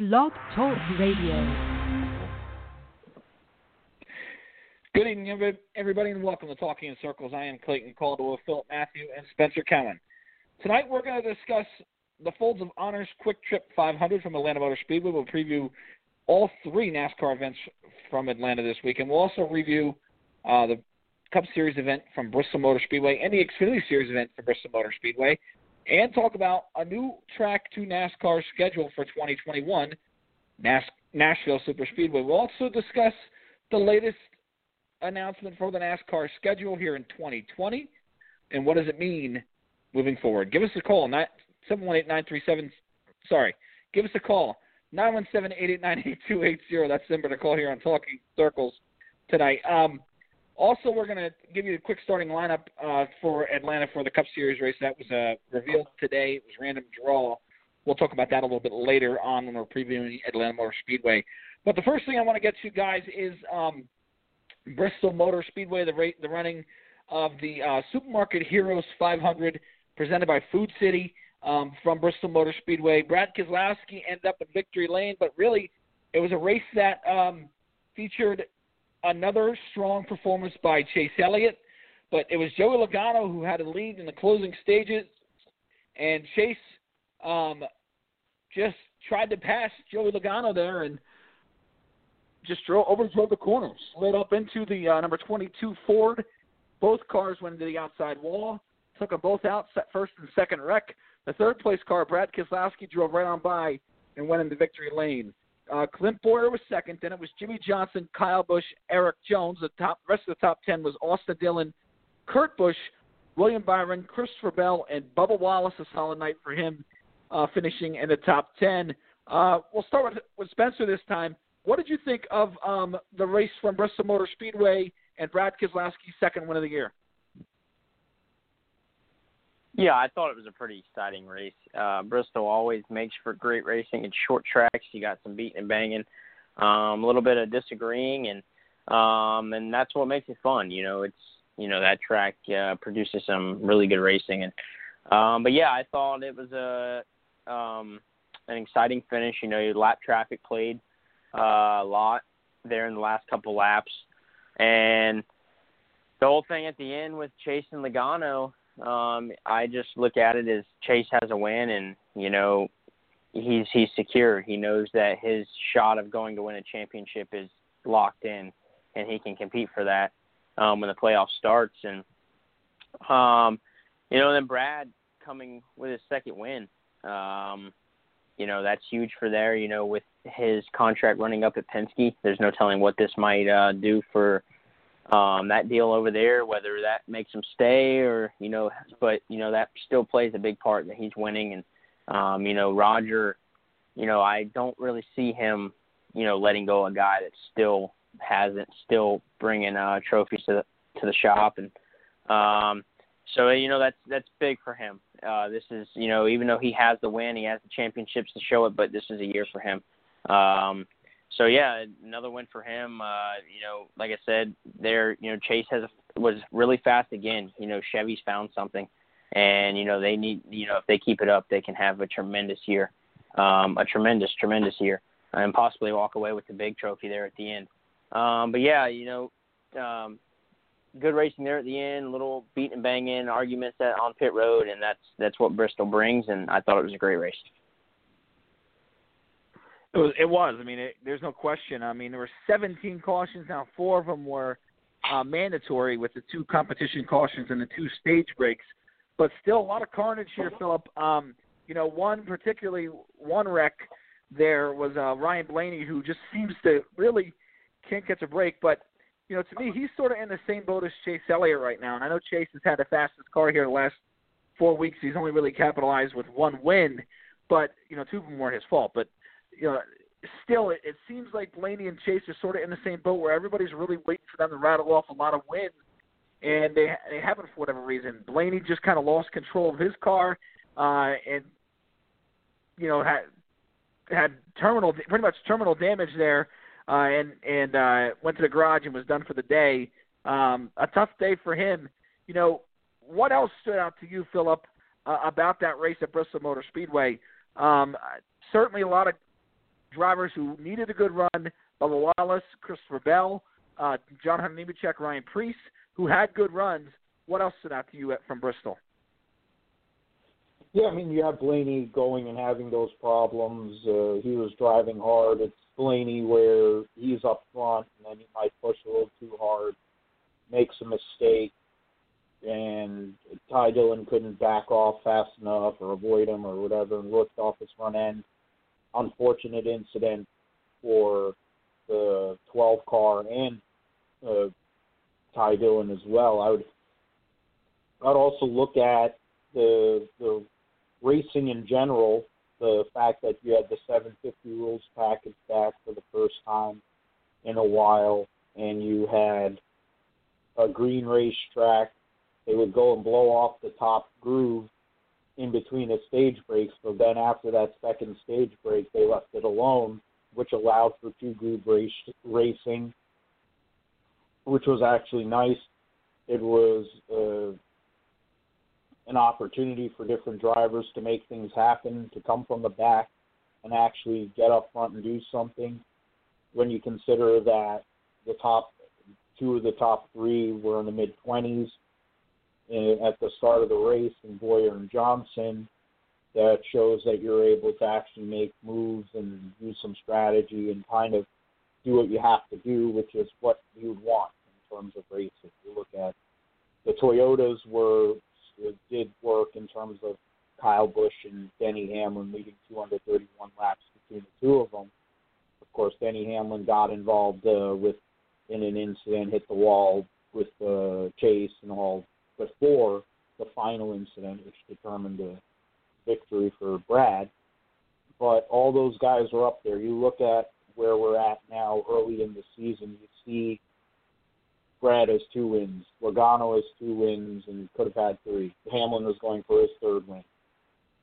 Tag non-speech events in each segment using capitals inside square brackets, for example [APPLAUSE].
Blog Talk Radio. Good evening, everybody, and welcome to Talking in Circles. I am Clayton Caldwell, Philip Matthew, and Spencer Cowan. Tonight, we're going to discuss the Folds of Honors QuikTrip 500 from Atlanta Motor Speedway. We'll preview all three NASCAR events from Atlanta this week, and we'll also review uh, the Cup Series event from Bristol Motor Speedway and the Xfinity Series event from Bristol Motor Speedway and talk about a new track to NASCAR schedule for 2021, Nas- Nashville Super Speedway. We'll also discuss the latest announcement for the NASCAR schedule here in 2020 and what does it mean moving forward. Give us a call, 718-937, sorry, give us a call, 917-889-8280. That's the number to call here on Talking Circles tonight. Um, also, we're going to give you a quick starting lineup uh, for Atlanta for the Cup Series race. That was uh, revealed today. It was random draw. We'll talk about that a little bit later on when we're previewing Atlanta Motor Speedway. But the first thing I want to get to, guys, is um, Bristol Motor Speedway, the, rate, the running of the uh, Supermarket Heroes 500 presented by Food City um, from Bristol Motor Speedway. Brad Keselowski ended up in victory lane, but really it was a race that um, featured another strong performance by Chase Elliott, but it was Joey Logano who had a lead in the closing stages, and Chase um, just tried to pass Joey Logano there and just drove over drove the corner, slid up into the uh, number 22 Ford. Both cars went into the outside wall, took them both out, set first and second wreck. The third place car, Brad Keselowski, drove right on by and went into victory lane. Uh, Clint Bowyer was second. Then it was Jimmie Johnson, Kyle Busch, Erik Jones. The top rest of the top ten was Austin Dillon, Kurt Busch, William Byron, Christopher Bell, and Bubba Wallace. A solid night for him, uh, finishing in the top ten. Uh, we'll start with, with Spencer this time. What did you think of um, the race from Bristol Motor Speedway and Brad Keselowski's second win of the year? Yeah, I thought it was a pretty exciting race. Uh, Bristol always makes for great racing. It's short tracks. You got some beating and banging, um, a little bit of disagreeing, and um, and that's what makes it fun. You know, it's you know that track uh, produces some really good racing, and um, but yeah, I thought it was a um, an exciting finish. You know, lap traffic played uh, a lot there in the last couple laps, and the whole thing at the end with Chase and Logano um, I just look at it as Chase has a win, and you know he's he's secure. He knows that his shot of going to win a championship is locked in, and he can compete for that um, when the playoff starts. And um, you know, then Brad coming with his second win. Um, you know that's huge for there. You know, with his contract running up at Penske, there's no telling what this might uh, do for um, that deal over there, whether that makes him stay or you know, but you know that still plays a big part that he's winning, and um, you know Roger, you know I don't really see him, you know, letting go a guy that still hasn't still bringing uh, trophies to the to the shop, and um, so you know that's that's big for him. Uh, this is you know even though he has the win, he has the championships to show it, but this is a year for him. Um, so yeah, another win for him. Uh, you know, like I said, there, you know, Chase has was really fast again. You know, Chevy's found something, and you know they need, you know, if they keep it up, they can have a tremendous year, um, a tremendous, tremendous year, and possibly walk away with the big trophy there at the end. Um, but yeah, you know, um, good racing there at the end, a little beat and bang in arguments at, on pit road, and that's that's what Bristol brings. And I thought it was a great race. It was. It was. I mean, it, there's no question. I mean, there were 17 cautions. Now, four of them were uh, mandatory with the two competition cautions and the two stage breaks. But still, a lot of carnage here, Philip. Um, you know, one particularly one wreck there was uh, Ryan Blaney, who just seems to really can't catch a break. But you know, to me, he's sort of in the same boat as Chase Elliott right now. And I know Chase has had the fastest car here the last four weeks. He's only really capitalized with one win, but you know, two of them weren't his fault. But you know, still, it, it seems like Blaney and Chase are sort of in the same boat where everybody's really waiting for them to rattle off a lot of wins, and they they haven't for whatever reason. Blaney just kind of lost control of his car, uh, and you know had had terminal pretty much terminal damage there, uh, and and uh, went to the garage and was done for the day. Um, a tough day for him. You know, what else stood out to you, Philip, uh, about that race at Bristol Motor Speedway? Um, certainly a lot of drivers who needed a good run: Bubba Wallace, Christopher Bell, uh, John Hunter Nemechek, Ryan Preece, who had good runs. What else stood out to you at, from Bristol? Yeah, I mean, you have Blaney going and having those problems. Uh, he was driving hard. It's Blaney where he's up front and then he might push a little too hard, makes a mistake, and Ty Dillon couldn't back off fast enough or avoid him or whatever and looked off his front end. Unfortunate incident for the 12 car and uh, Ty Dillon as well. I would I'd also look at the the racing in general, the fact that you had the 750 rules package back for the first time in a while, and you had a green racetrack, they would go and blow off the top groove in between the stage breaks. But then after that second stage break, they left it alone, which allowed for two groove race, racing, which was actually nice. It was uh, an opportunity for different drivers to make things happen, to come from the back and actually get up front and do something. When you consider that the top two of the top three were in the mid 20s eh, at the start of the race, and Bowyer and Johnson, that shows that you're able to actually make moves and use some strategy and kind of do what you have to do, which is what you'd want in terms of racing. You look at the Toyotas were did work in terms of Kyle Busch and Denny Hamlin leading 231 laps between the two of them. Of course, Denny Hamlin got involved uh, with in an incident, hit the wall with uh, Chase and all before the final incident, which determined the victory for Brad. But all those guys are up there. You look at where we're at now, early in the season. You see Brad has two wins. Logano has two wins and could have had three. Hamlin was going for his third win.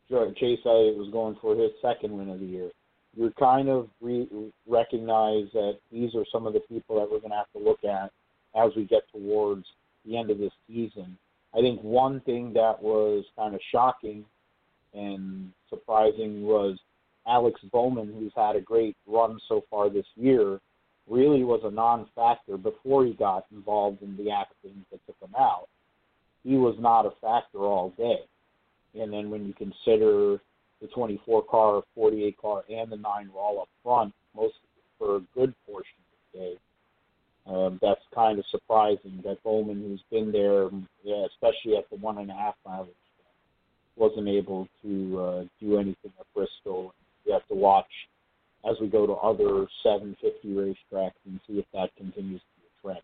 Chase Elliott was going for his second win of the year. You kind of re- recognize that these are some of the people that we're going to have to look at as we get towards the end of this season. I think one thing that was kind of shocking and surprising was Alex Bowman, who's had a great run so far this year, really was a non-factor before he got involved in the accident that took him out. He was not a factor all day. And then when you consider the 24 car, 48 car, and the nine were all up front, most for a good portion of the day, um, that's kind of surprising that Bowman, who's been there, yeah, especially at the one and a half mileage, wasn't able to uh, do anything at Bristol. We have to watch as we go to other 750 racetracks and see if that continues to be a trend.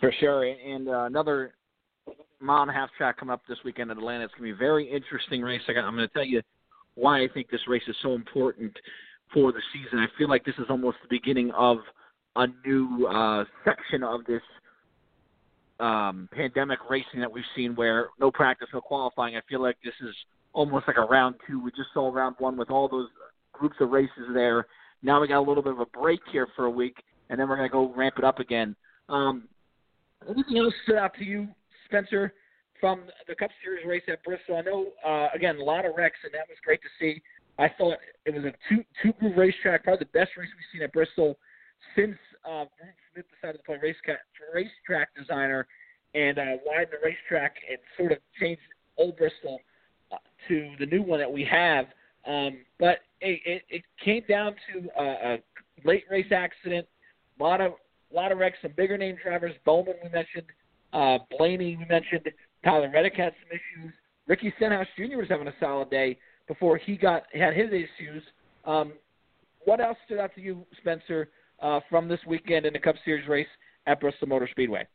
For sure, and uh, another mile and a half track coming up this weekend in Atlanta. It's going to be a very interesting race. I'm going to tell you why I think this race is so important for the season. I feel like this is almost the beginning of a new uh, section of this um, pandemic racing that we've seen, where no practice, no qualifying. I feel like this is almost like a round two. We just saw round one with all those groups of races there. Now we got a little bit of a break here for a week, and then we're going to go ramp it up again. Um, anything else stood out to you, Spencer, from the Cup Series race at Bristol? I know, uh, again, a lot of wrecks, and that was great to see. I thought it was a two two group racetrack, probably the best race we've seen at Bristol since uh, Smith decided to play race racetrack designer and uh, widen the racetrack and sort of change old Bristol uh, to the new one that we have. Um, but it, it, it came down to a, a late race accident, a lot of a lot of wrecks, some bigger name drivers. Bowman we mentioned, uh, Blaney we mentioned, Tyler Reddick had some issues. Ricky Stenhouse Jr. was having a solid day before he got had his issues. Um, what else stood out to you, Spencer, uh, from this weekend in the Cup Series race at Bristol Motor Speedway?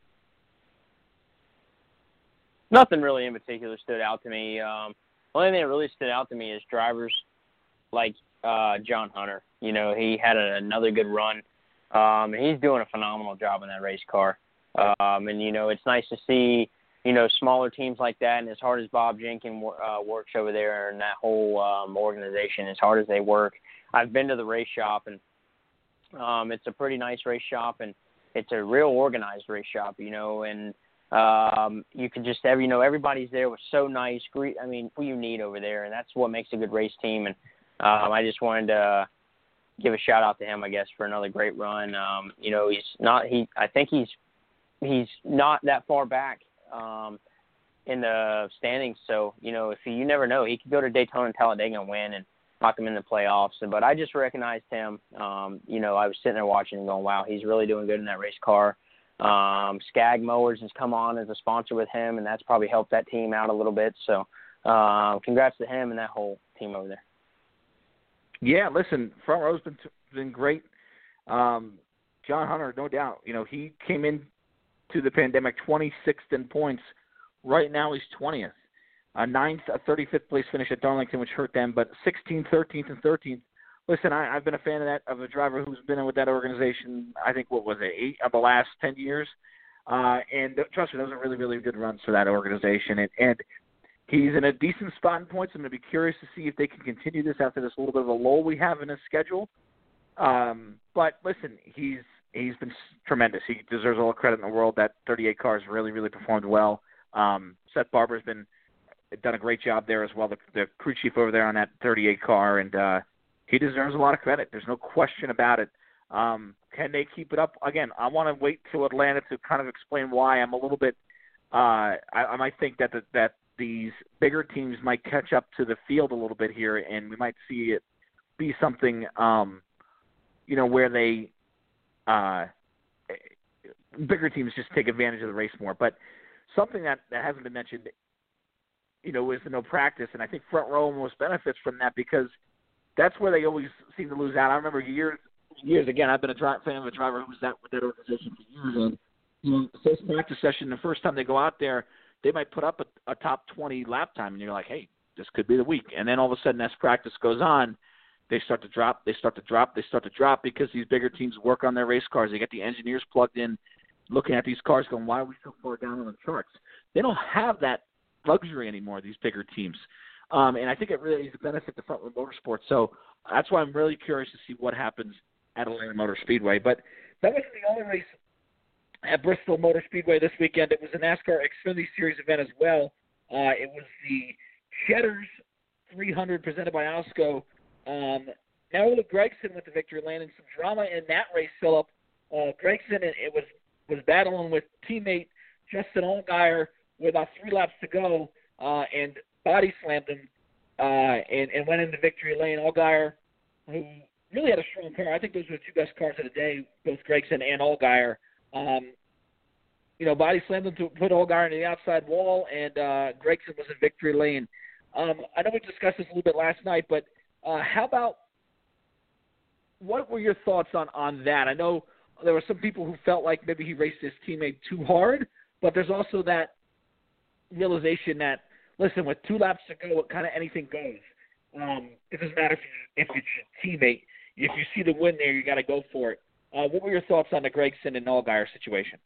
Nothing really in particular stood out to me. Um, only thing that really stood out to me is drivers like uh, John Hunter. You know, he had a, another good run. Um, and he's doing a phenomenal job in that race car. Um, and you know, it's nice to see you know smaller teams like that, and as hard as Bob Jenkins uh, works over there and that whole um, organization, as hard as they work. I've been to the race shop, and um, it's a pretty nice race shop, and it's a real organized race shop. You know, and um, you can just every you know everybody's there was so nice. Greet, I mean, who you need over there, and that's what makes a good race team. And um, I just wanted to give a shout out to him, I guess, for another great run. Um, you know, he's not he. I think he's he's not that far back um, in the standings. So you know, if he, you never know, he could go to Daytona and Talladega and win and knock him in the playoffs. But I just recognized him. Um, you know, I was sitting there watching and going, wow, he's really doing good in that race car. Um, Scag Mowers has come on as a sponsor with him, and that's probably helped that team out a little bit. So, uh, congrats to him and that whole team over there. Yeah, listen, front row's been been great. Um, John Hunter, no doubt. You know, he came in to the pandemic 26th in points. Right now, he's 20th. A ninth, a 35th place finish at Darlington, which hurt them, but 16th, 13th, and 13th. Listen, I, I've been a fan of that of a driver who's been with that organization. I think what was it, eight of the last 10 years. Uh, and trust me, those are really, really good runs for that organization. And, and he's in a decent spot in points. I'm going to be curious to see if they can continue this after this little bit of a lull we have in his schedule. Um, but listen, he's he's been tremendous. He deserves all the credit in the world. That 38 car has really, really performed well. Um, Seth Barbour's been done a great job there as well. The, the crew chief over there on that 38 car, and uh, he deserves a lot of credit. There's no question about it. Um, can they keep it up? Again, I want to wait till Atlanta to kind of explain why. I'm a little bit. Uh, I, I might think that the, that these bigger teams might catch up to the field a little bit here, and we might see it be something, um, you know, where they uh, bigger teams just take advantage of the race more. But something that, that hasn't been mentioned, you know, the no practice, and I think front row almost benefits from that because that's where they always seem to lose out. I remember years, years again. I've been a dri- fan of a driver who was that with that organization for years, and first practice session, the first time they go out there, they might put up a, a top 20 lap time, and you're like, hey, this could be the week. And then all of a sudden, as practice goes on, they start to drop, they start to drop, they start to drop because these bigger teams work on their race cars. They get the engineers plugged in, looking at these cars, going, why are we so far down on the charts? They don't have that luxury anymore. These bigger teams, um, and I think it really is a benefit to Frontline Motorsports. So that's why I'm really curious to see what happens at Atlanta Motor Speedway. But that wasn't the only race at Bristol Motor Speedway this weekend. It was a NASCAR Xfinity Series event as well. Uh, it was the Cheddar's 300 presented by Alsco. Um, Noah Gragson with the victory, landing some drama in that race. Philip uh, Gragson it, it was was battling with teammate Justin Allgaier with about three laps to go, uh, and body slammed him uh, and and went into victory lane. Allgaier, who really had a strong car, I think those were the two best cars of the day, both Gragson and Allgaier. Um, you know, body slammed him to put Allgaier into the outside wall, and uh, Gragson was in victory lane. Um, I know we discussed this a little bit last night, but uh, how about what were your thoughts on on that? I know there were some people who felt like maybe he raced his teammate too hard, but there's also that realization that listen, with two laps to go, it kind of anything goes. Um, it doesn't matter if you, if it's your teammate. If you see the win there, you got to go for it. Uh, what were your thoughts on the Gragson and Allgaier situation?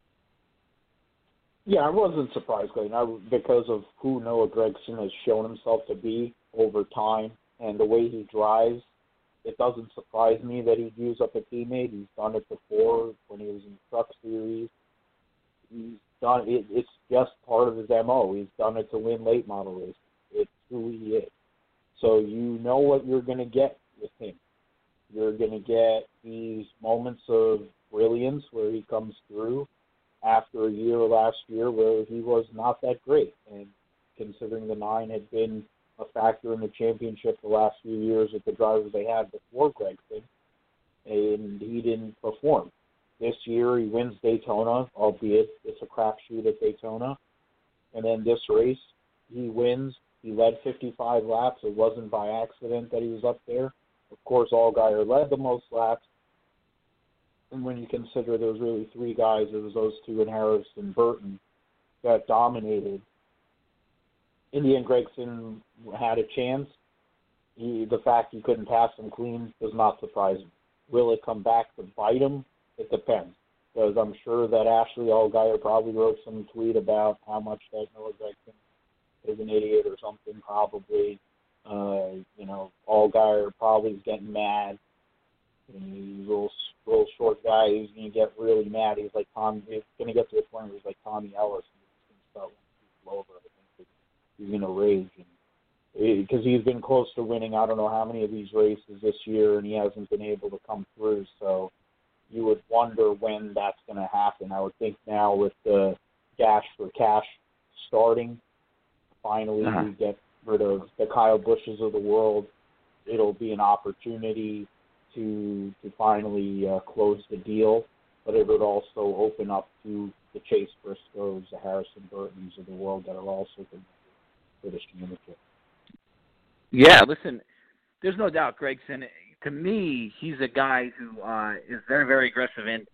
Yeah, I wasn't surprised, Clayton, I, because of who Noah Gragson has shown himself to be over time and the way he drives. It doesn't surprise me that he'd use up a teammate. He's done it before when he was in the Truck Series. He's done it. It's just part of his mo. He's done it to win late model races. It's who he is. So you know what you're going to get with him. You're going to get these moments of brilliance where he comes through after a year last year where he was not that great. And considering the nine had been a factor in the championship the last few years with the drivers they had before Gragson, and he didn't perform. This year he wins Daytona, albeit it's a crapshoot at Daytona. And then this race, he wins. He led 55 laps. It wasn't by accident that he was up there. Of course, Allgaier led the most laps. And when you consider there was really three guys, it was those two and Harrison Burton that dominated. Indian Gragson had a chance. He, the fact he couldn't pass him clean does not surprise me. Will it come back to bite him? It depends. Because I'm sure that Ashley Allgaier probably wrote some tweet about how much that Noah Gragson is an idiot or something, probably. Uh, you know, Allgaier probably is getting mad. And he's a little, little short guy. He's going to get really mad. He's like Tom. He's going to get to the point where he's like Tommy Ellis. He's going to over. I think he's going to rage because he's been close to winning. I don't know how many of these races this year, and he hasn't been able to come through. So you would wonder when that's going to happen. I would think now with the Dash for Cash starting, finally uh-huh. we get rid of the Kyle Busches of the world. It'll be an opportunity to to finally uh, close the deal, but it would also open up to the Chase Briscoes, the Harrison Burtons of the world that are also to British championship. Yeah, listen, there's no doubt Gragson. To me, he's a guy who uh, is very, very aggressive. And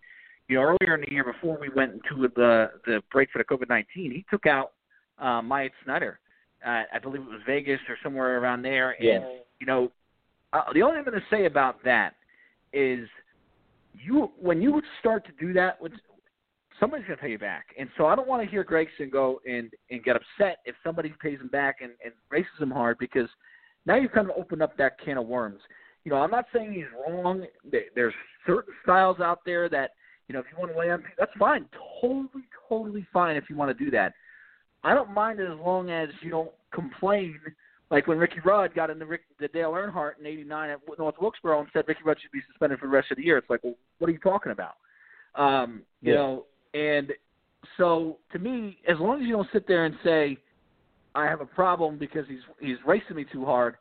you know, earlier in the year, before we went into the the break for the COVID nineteen, he took out uh, Myatt Snider. Uh, I believe it was Vegas or somewhere around there. Yeah. And you know, uh, the only thing I'm going to say about that is you when you start to do that, with, somebody's going to pay you back. And so I don't want to hear Gragson go and and get upset if somebody pays him back and, and races him hard because now you've kind of opened up that can of worms. You know, I'm not saying he's wrong. There's certain styles out there that you know if you want to lay on, that's fine. Totally, totally fine if you want to do that. I don't mind it as long as you don't complain like when Ricky Rudd got in the, Rick, the Dale Earnhardt in '89 at North Wilkesboro and said Ricky Rudd should be suspended for the rest of the year. It's like, well, what are you talking about? Um, you yeah. know, and so to me, as long as you don't sit there and say, I have a problem because he's he's racing me too hard,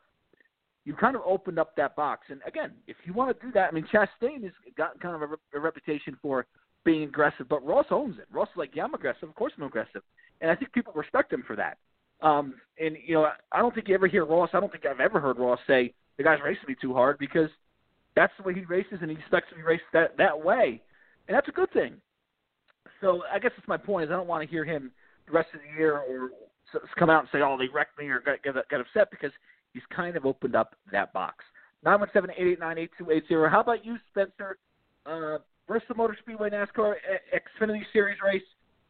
you kind of opened up that box. And again, if you want to do that, I mean, Chastain has got kind of a, a reputation for being aggressive, but Ross owns it. Ross is like, yeah, I'm aggressive. Of course I'm aggressive, and I think people respect him for that. Um, and you know, I don't think you ever hear Ross. I don't think I've ever heard Ross say the guy's racing me too hard because that's the way he races, and he expects to be raced that that way, and that's a good thing. So I guess that's my point. Is I don't want to hear him the rest of the year or come out and say, "Oh, they wrecked me," or get, get, get upset because he's kind of opened up that box. Nine one seven eight eight nine eight two eight zero. How about you, Spencer? Uh, Bristol Motor Speedway NASCAR Xfinity Series race.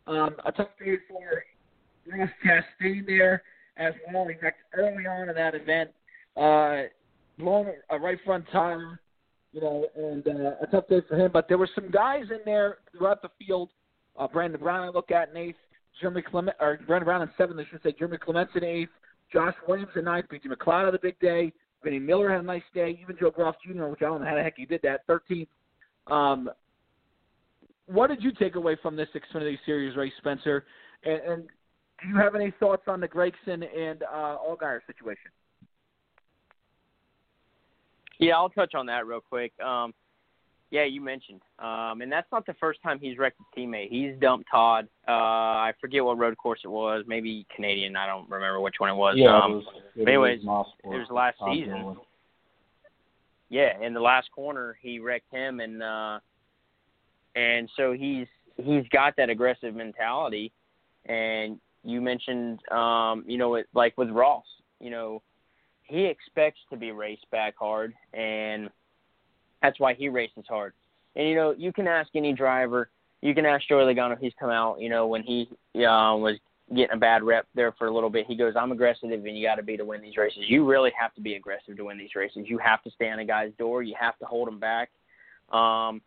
Um, a tough period for Ross Chastain there as well. He wrecked early on in that event, uh, blown a right front tire, you know, and uh, a tough day for him. But there were some guys in there throughout the field. Uh, Brandon Brown, I look at in eighth. Jeremy Clement, or Brandon Brown in seventh. I should say Jeremy Clements in eighth. Josh Williams in ninth. B.J. McLeod had a big day. Vinnie Miller had a nice day. Even Joe Graf Jr., which I don't know how the heck he did that, 13th. Um, what did you take away from this Xfinity Series race, Spencer? And, and do you have any thoughts on the Gragson and uh, Allgaier situation? Yeah, I'll touch on that real quick. Um, yeah, you mentioned, um, and that's not the first time he's wrecked a teammate. He's dumped Todd. Uh, I forget what road course it was. Maybe Canadian. I don't remember which one it was. Yeah, um, it was, it anyways, was it was last Todd season. Yeah, in the last corner, he wrecked him, and uh, and so he's he's got that aggressive mentality, and you mentioned, um, you know, it, like with Ross, you know, he expects to be raced back hard, and that's why he races hard. And you know, you can ask any driver. You can ask Joey Logano. He's come out. You know, when he uh, was getting a bad rep there for a little bit, he goes, "I'm aggressive, and you got to be to win these races. You really have to be aggressive to win these races. You have to stay on a guy's door. You have to hold him back." Um,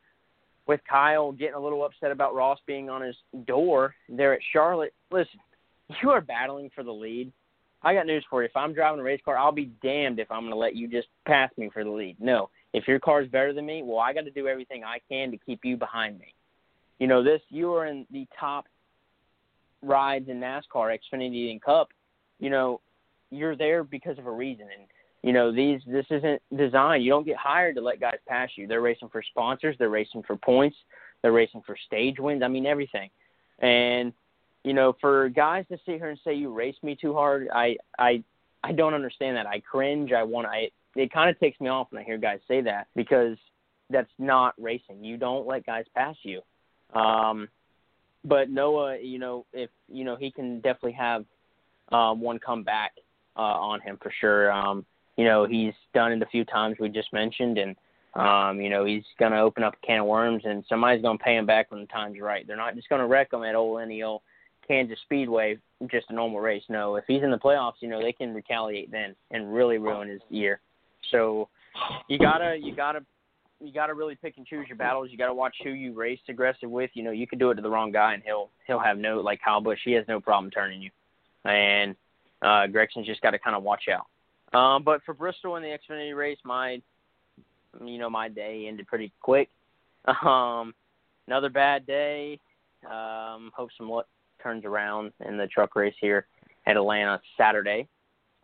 with Kyle getting a little upset about Ross being on his door there at Charlotte, listen, you are battling for the lead. I got news for you. If I'm driving a race car, I'll be damned if I'm going to let you just pass me for the lead. No. If your car's better than me, well, I got to do everything I can to keep you behind me. You know, this you are in the top rides in NASCAR, Xfinity and Cup. You know, you're there because of a reason, and you know these this isn't designed. You don't get hired to let guys pass you. They're racing for sponsors. They're racing for points. They're racing for stage wins. I mean everything. And you know, for guys to sit here and say you race me too hard, I I I don't understand that. I cringe. I want I it kind of takes me off when I hear guys say that because that's not racing. You don't let guys pass you. Um but Noah, you know, if you know, he can definitely have um one come back uh on him for sure. Um you know, he's done it a few times we just mentioned and um, you know, he's going to open up a can of worms, and somebody's going to pay him back when the time's right. They're not just going to wreck him at old NEO Kansas Speedway just a normal race. No, if he's in the playoffs, you know they can retaliate then and really ruin his year. So you gotta you gotta you gotta really pick and choose your battles. You gotta watch who you race aggressive with. You know you can do it to the wrong guy and he'll he'll have no like Kyle Busch. He has no problem turning you, and uh, Gragson's just got to kind of watch out. Um, but for Bristol in the Xfinity race, my you know my day ended pretty quick. [LAUGHS] Um, another bad day. Um, hope some luck turns around in the truck race here at Atlanta Saturday.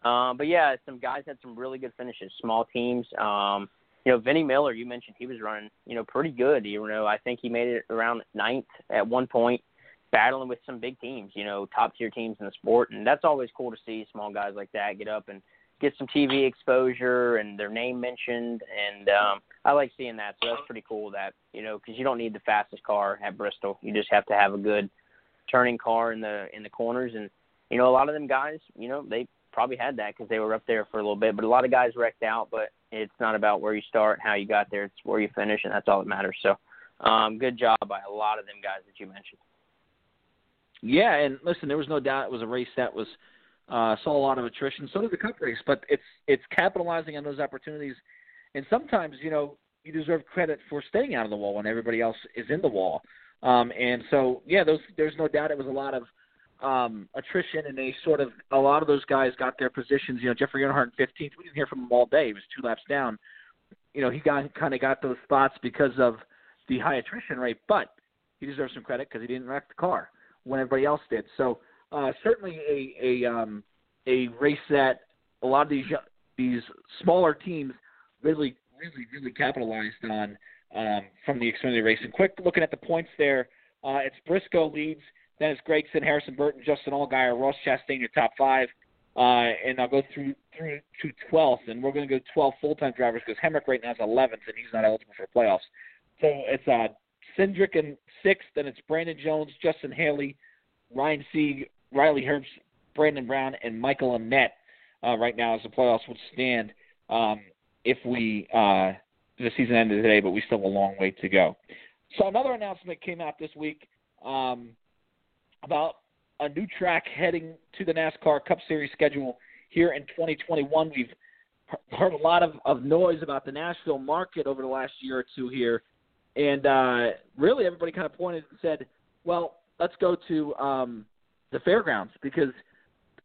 Um, but yeah, some guys had some really good finishes. Small teams. Um, you know, Vinnie Miller, you mentioned he was running, you know, pretty good. You know, I think he made it around ninth at one point, battling with some big teams. You know, top tier teams in the sport, and that's always cool to see small guys like that get up and get some TV exposure and their name mentioned, and um, I like seeing that. So that's pretty cool. That you know, because you don't need the fastest car at Bristol, you just have to have a good turning car in the in the corners, and you know, a lot of them guys, you know, they probably had that because they were up there for a little bit. But a lot of guys wrecked out. But it's not about where you start, and how you got there. It's where you finish, and that's all that matters. So, um, good job by a lot of them guys that you mentioned. Yeah, and listen, there was no doubt it was a race that was uh, saw a lot of attrition. So did the Cup race, but it's it's capitalizing on those opportunities. And sometimes, you know, you deserve credit for staying out of the wall when everybody else is in the wall. Um, and so, yeah, those there's no doubt it was a lot of um, attrition, and they sort of a lot of those guys got their positions. You know, Jeffrey Earnhardt in 15th. We didn't hear from him all day. He was two laps down. You know, he got kind of got those spots because of the high attrition rate, but he deserves some credit because he didn't wreck the car when everybody else did. So uh, certainly a a um, a race that a lot of these these smaller teams really really really capitalized on um, from the Xfinity race. And quick looking at the points there, uh, it's Briscoe leads, then it's Gragson, Harrison Burton, Justin Allgaier, Ross Chastain, your top five. Uh, and I'll go through through to 12th, and we're going to go 12 full-time drivers because Hemric right now is 11th, and he's not eligible for playoffs. So it's uh, Cindric in sixth, and it's Brandon Jones, Justin Haley, Ryan Sieg, Riley Herbst, Brandon Brown, and Michael Annett uh, right now as the playoffs would stand um, if we uh, the season ended today, but we still have a long way to go. So another announcement came out this week um, about a new track heading to the NASCAR Cup Series schedule here in 2021. We've heard a lot of, of noise about the Nashville market over the last year or two here, and uh, really everybody kind of pointed and said, "Well, let's go to um, the fairgrounds because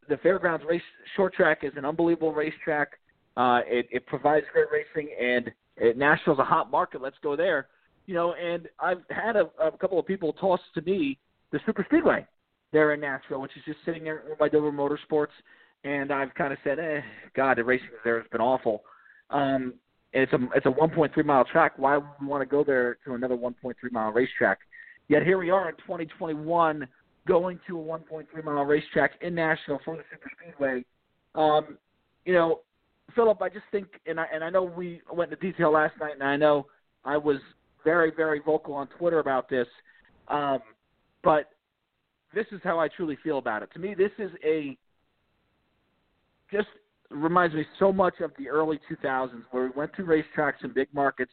the fairgrounds race short track is an unbelievable racetrack. Uh, it, it provides great racing, and it, Nashville's a hot market. Let's go there." You know, and I've had a, a couple of people toss to me the super speedway there in Nashville, which is just sitting there by Dover Motorsports. And I've kind of said, eh, God, the racing there has been awful. Um, and it's a it's a 1.3 mile track. Why would we want to go there to another 1.3 mile racetrack? Yet here we are in 2021, going to a 1.3 mile racetrack in Nashville for the super speedway. Um, you know, Philip, I just think, and I and I know we went into detail last night, and I know I was very very vocal on Twitter about this. Um, but this is how I truly feel about it. To me, this is a just reminds me so much of the early 2000s where we went to racetracks in big markets,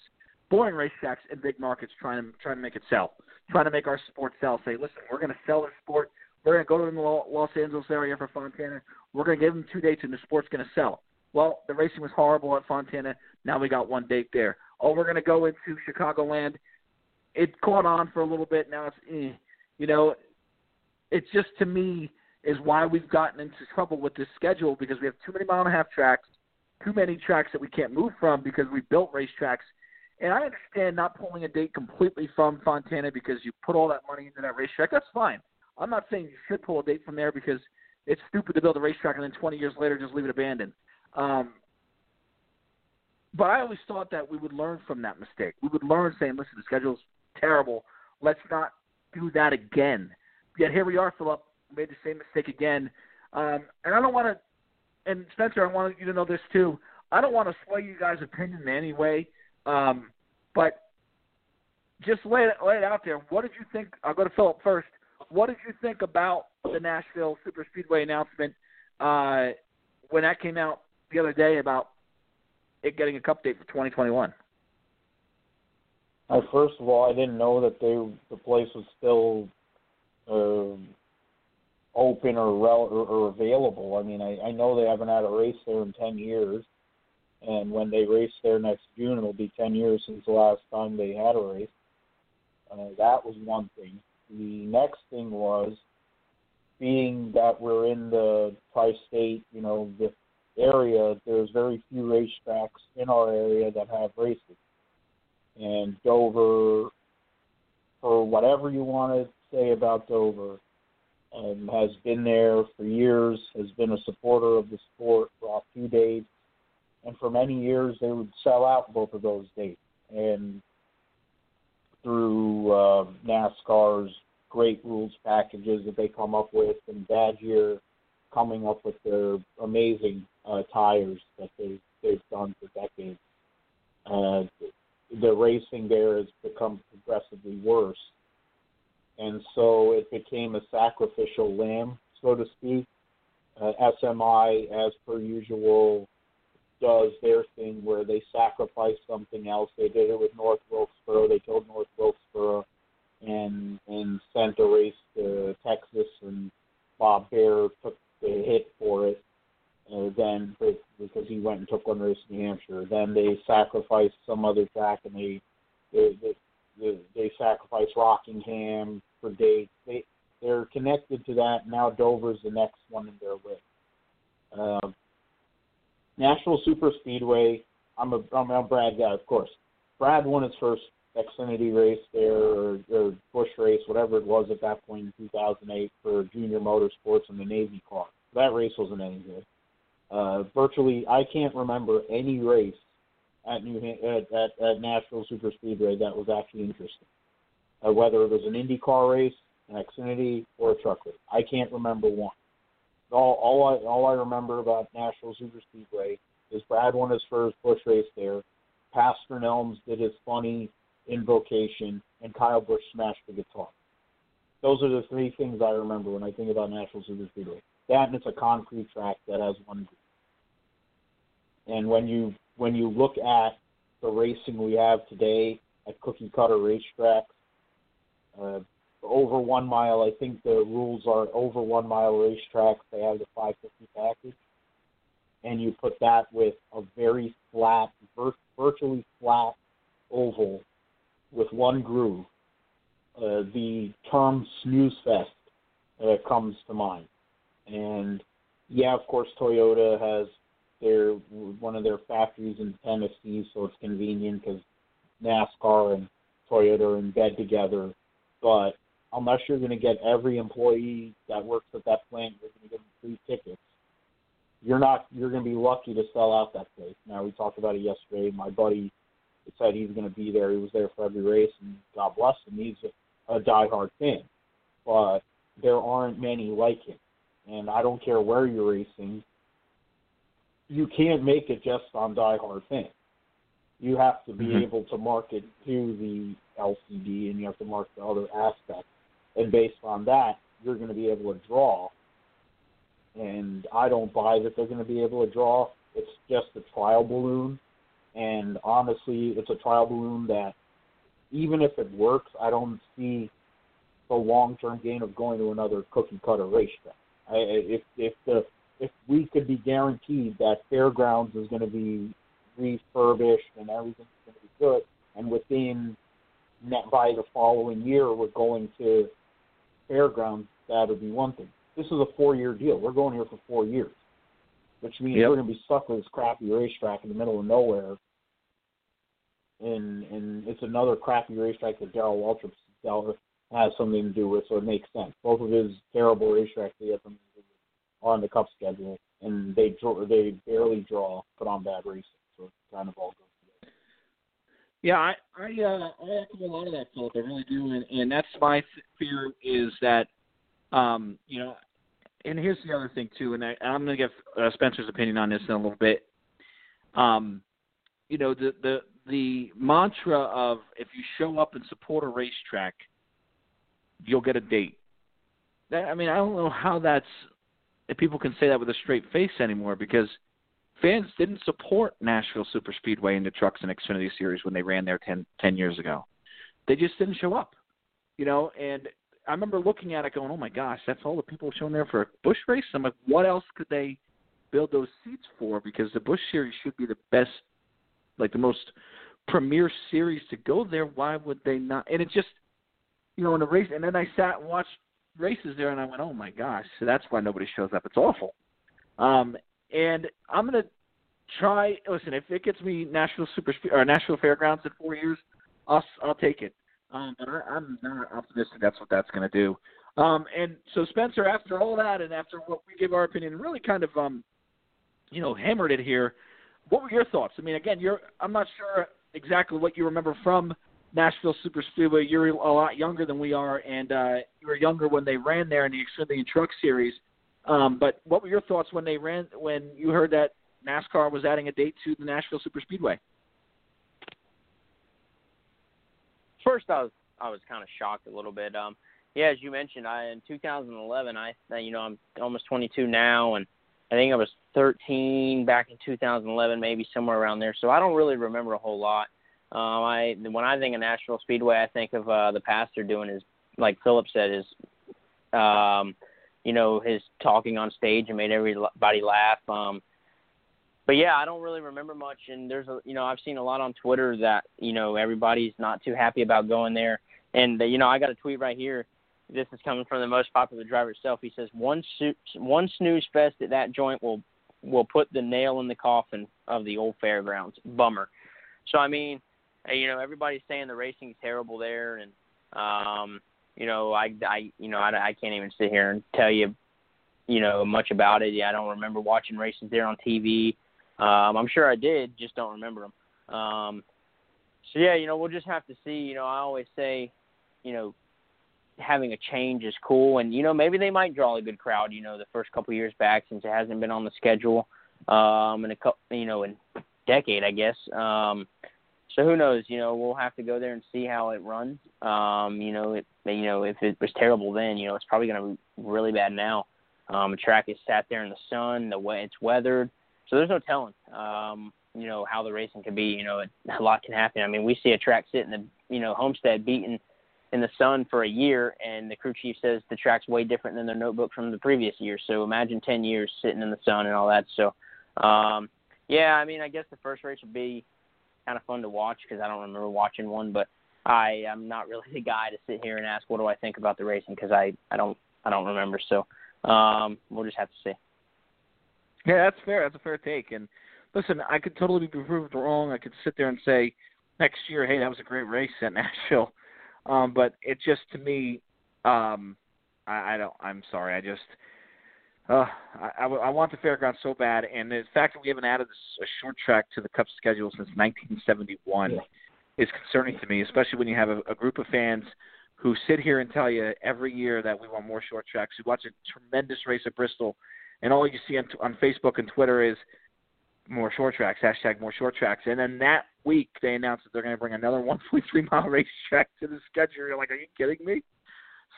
boring racetracks in big markets, trying to trying to make it sell, trying to make our sport sell. Say, listen, we're going to sell this sport. We're going to go to the Los Angeles area for Fontana. We're going to give them two dates, and the sport's going to sell. Well, the racing was horrible at Fontana. Now we got one date there. Oh, we're going to go into Chicagoland. It caught on for a little bit. Now it's eh you know, it's just to me is why we've gotten into trouble with this schedule because we have too many mile and a half tracks, too many tracks that we can't move from because we built racetracks. And I understand not pulling a date completely from Fontana because you put all that money into that racetrack. That's fine. I'm not saying you should pull a date from there because it's stupid to build a racetrack and then 20 years later just leave it abandoned. Um, but I always thought that we would learn from that mistake. We would learn saying, listen, the schedule's terrible. Let's not do that again. Yet here we are, Philip, made the same mistake again. Um, and I don't want to, and Spencer, I want you to know this too. I don't want to sway you guys' opinion in any way, um, but just lay it, lay it out there. What did you think? I'll go to Philip first. What did you think about the Nashville Super Speedway announcement uh, when that came out the other day about it getting a cup date for 2021? I first of all, I didn't know that they the place was still uh, open or, rel- or or available. I mean, I, I know they haven't had a race there in ten years, and when they race there next June, it'll be ten years since the last time they had a race. Uh, that was one thing. The next thing was, being that we're in the tri-state, you know, if area, there's very few racetracks in our area that have races. And Dover, for whatever you want to say about Dover, um, has been there for years, has been a supporter of the sport, brought two dates, and for many years they would sell out both of those dates. And through uh, NASCAR's great rules packages that they come up with, and Badger coming up with their amazing uh, tires that they they've done for decades. Uh, the racing there has become progressively worse, and so it became a sacrificial lamb, so to speak. Uh, SMI, as per usual, does their thing where they sacrifice something else. They did it with North Wilkesboro. They killed North Wilkesboro and and sent a race to Texas, and Bob Bahre took the hit for it. Uh, then because he went and took one race in New Hampshire. Then they sacrificed some other track, and they they they, they sacrificed Rockingham for dates. They they're connected to that. Now Dover's the next one in their list. Uh, Nashville Super Speedway. I'm a I'm a Brad guy, of course. Brad won his first Xfinity race there, or, or Busch race, whatever it was at that point in 2008 for Junior Motorsports and the Navy car. That race wasn't any good. Uh, virtually, I can't remember any race at New at, at, at Nashville Super Speedway that was actually interesting. Uh, whether it was an IndyCar race, an Xfinity, or a truck race, I can't remember one. All all I all I remember about Nashville Super Speedway is Brad won his first Busch race there. Pastor Nelms did his funny invocation, and Kyle Busch smashed the guitar. Those are the three things I remember when I think about Nashville Super Speedway. That and it's a concrete track that has one. And when you when you look at the racing we have today at cookie cutter racetracks, uh, over one mile, I think the rules are over one mile racetracks. They have the 550 package, and you put that with a very flat, vir- virtually flat oval with one groove. Uh, the term snooze fest uh, comes to mind, and yeah, of course, Toyota has their one of their factories in Tennessee, so it's convenient because NASCAR and Toyota are in bed together. But unless you're going to get every employee that works at that plant, you're going to them free tickets. You're not. You're going to be lucky to sell out that place. Now we talked about it yesterday. My buddy said he's going to be there. He was there for every race, and God bless him. He's a, a diehard fan, but there aren't many like him. And I don't care where you're racing. You can't make it just on diehard fans. You have to be mm-hmm. able to market to the LCD, and you have to market the other aspects. And based on that, you're going to be able to draw. And I don't buy that they're going to be able to draw. It's just a trial balloon and honestly, it's a trial balloon that even if it works, I don't see the long-term gain of going to another cookie-cutter racetrack. I, if if the if we could be guaranteed that fairgrounds is going to be refurbished and everything's going to be good, and within by the following year we're going to fairgrounds, that would be one thing. This is a four-year deal. We're going here for four years which means yep. we're going to be stuck with this crappy racetrack in the middle of nowhere. And and it's another crappy racetrack that Darrell Waltrip has something to do with, so it makes sense. Both of his terrible racetracks he has something to do with on the Cup schedule, and they draw, they barely draw, put on bad racing, so it kind of all goes together. Yeah, I I uh, I echo a lot of that, Philip. I really do, and and that's my fear is that, um, you know, and here's the other thing too, and I, I'm going to get uh, Spencer's opinion on this in a little bit. Um, you know, the the the mantra of if you show up and support a racetrack, you'll get a date. That, I mean, I don't know how that's if people can say that with a straight face anymore because fans didn't support Nashville Super Speedway in the Trucks and Xfinity Series when they ran there 10, 10 years ago. They just didn't show up, you know. And I remember looking at it going, "Oh my gosh, that's all the people showing there for a Busch race." I'm like, what else could they build those seats for? Because the Busch Series should be the best, like the most premier series to go there. Why would they not? And it just, you know, in a race. And then I sat and watched races there, and I went, "Oh my gosh!" So that's why nobody shows up. It's awful. Um, and I'm gonna try. Listen, if it gets me Nashville Super or Nashville Fairgrounds in four years, I'll I'll take it. Um, but I, I'm not optimistic that's what that's gonna do. Um, and so Spencer, after all that, and after what we give our opinion, really kind of um, you know, hammered it here. What were your thoughts? I mean, again, you're I'm not sure exactly what you remember from Nashville Super Speedway. You're a lot younger than we are, and uh, you were younger when they ran there in the Xfinity Truck Series. Um, but what were your thoughts when they ran when you heard that NASCAR was adding a date to the Nashville Super Speedway? First, I was I was kind of shocked a little bit. Um, yeah, as you mentioned, I in 2011, I you know I'm almost 22 now, and I think I was 13 back in 2011, maybe somewhere around there. So I don't really remember a whole lot. Um, I when I think of Nashville Speedway, I think of uh, the pastor doing his, like Philip said, his, um, you know, his talking on stage and made everybody laugh. Um, but yeah, I don't really remember much. And there's a, you know, I've seen a lot on Twitter that you know everybody's not too happy about going there. And uh, you know, I got a tweet right here this is coming from the most popular driver itself. He says one one snooze fest at that joint will will put the nail in the coffin of the old fairgrounds. Bummer. So I mean, you know, everybody's saying the racing's terrible there, and um, you know, I I you know I, I can't even sit here and tell you, you know, much about it. Yeah, I don't remember watching races there on TV. Um, I'm sure I did, just don't remember them. Um, so yeah, you know, we'll just have to see. You know, I always say, you know, having a change is cool, and you know maybe they might draw a good crowd. You know, the first couple years back since it hasn't been on the schedule, um, in a couple, you know, in decade, I guess. Um, so who knows? You know, we'll have to go there and see how it runs. Um, you know, it, you know, if it was terrible then, you know, it's probably going to be really bad now. Um, the track is sat there in the sun, the way it's weathered, so there's no telling. Um, you know how the racing could be. You know, a lot can happen. I mean, we see a track sit in the you know Homestead beating in the sun for a year, and the crew chief says the track's way different than their notebook from the previous year. So imagine 10 years sitting in the sun and all that. So, um, yeah, I mean, I guess the first race would be kind of fun to watch because I don't remember watching one, but I am not really the guy to sit here and ask what do I think about the racing because I I don't I don't remember. So um, we'll just have to see. Yeah, that's fair. That's a fair take. And listen, I could totally be proved wrong. I could sit there and say next year, hey, that was a great race at [LAUGHS] Nashville. Um, but it just to me, um, I, I don't. I'm sorry. I just. Uh, I, I, I want the fairground so bad, and the fact that we haven't added a short track to the Cup schedule since 1971 yeah. is concerning to me, especially when you have a, a group of fans who sit here and tell you every year that we want more short tracks. We watch a tremendous race at Bristol, and all you see on, on Facebook and Twitter is more short tracks, hashtag more short tracks. And then that week they announced that they're going to bring another [LAUGHS] 1.3 mile racetrack to the schedule. You're like, are you kidding me?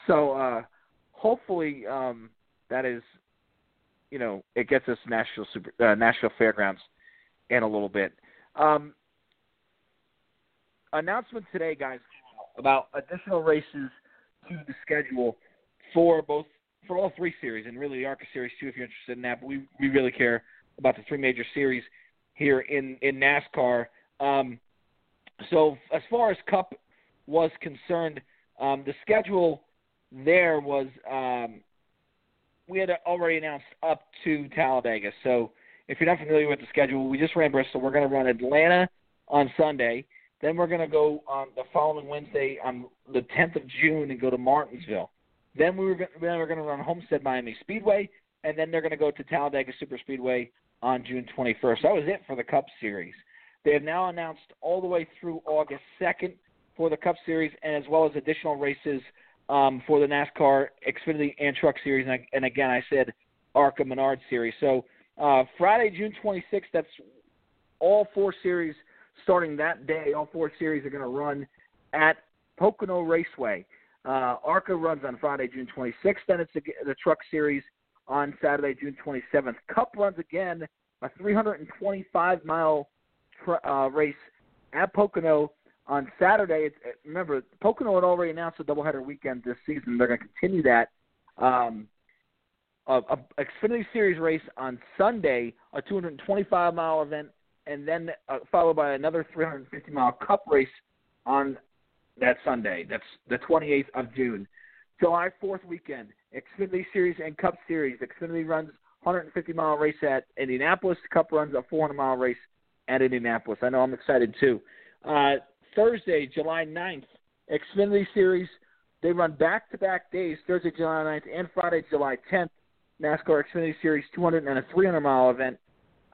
So uh, hopefully um, that is, you know, it gets us national Super uh, Nashville Fairgrounds in a little bit. Um, announcement today, guys, about additional races to the schedule for both for all three series and really the ARCA series too, if you're interested in that. But we we really care about the three major series here in in NASCAR. Um, so as far as Cup was concerned, um, the schedule there was um, we had already announced up to Talladega. So if you're not familiar with the schedule, we just ran Bristol. We're going to run Atlanta on Sunday. Then we're going to go on the following Wednesday on the 10th of June and go to Martinsville. Then we were then we're going to run Homestead Miami Speedway, and then they're going to go to Talladega Super Speedway on June 21st. That was it for the Cup Series. They have now announced all the way through August 2nd for the Cup Series, and as well as additional races um, for the NASCAR Xfinity and Truck Series, and, and again, I said ARCA Menard Series. So uh, Friday, June 26th, that's all four series starting that day. All four series are going to run at Pocono Raceway. Uh, ARCA runs on Friday, June 26th. Then it's the, the Truck Series on Saturday, June 27th. Cup runs again a 325 mile uh, race at Pocono on Saturday. It's, remember, Pocono had already announced a doubleheader weekend this season. They're going to continue that. Um, a, a Xfinity Series race on Sunday, a 225 mile event, and then uh, followed by another 350 mile Cup race on that Sunday. That's the 28th of June. July 4th weekend, Xfinity Series and Cup Series. Xfinity runs 150 mile race at Indianapolis. Cup runs a 400 mile race at Indianapolis. I know I'm excited too. Uh, Thursday, July 9th, Xfinity Series. They run back to back days, Thursday, July 9th and Friday, July 10th. NASCAR Xfinity Series 200 and a 300 mile event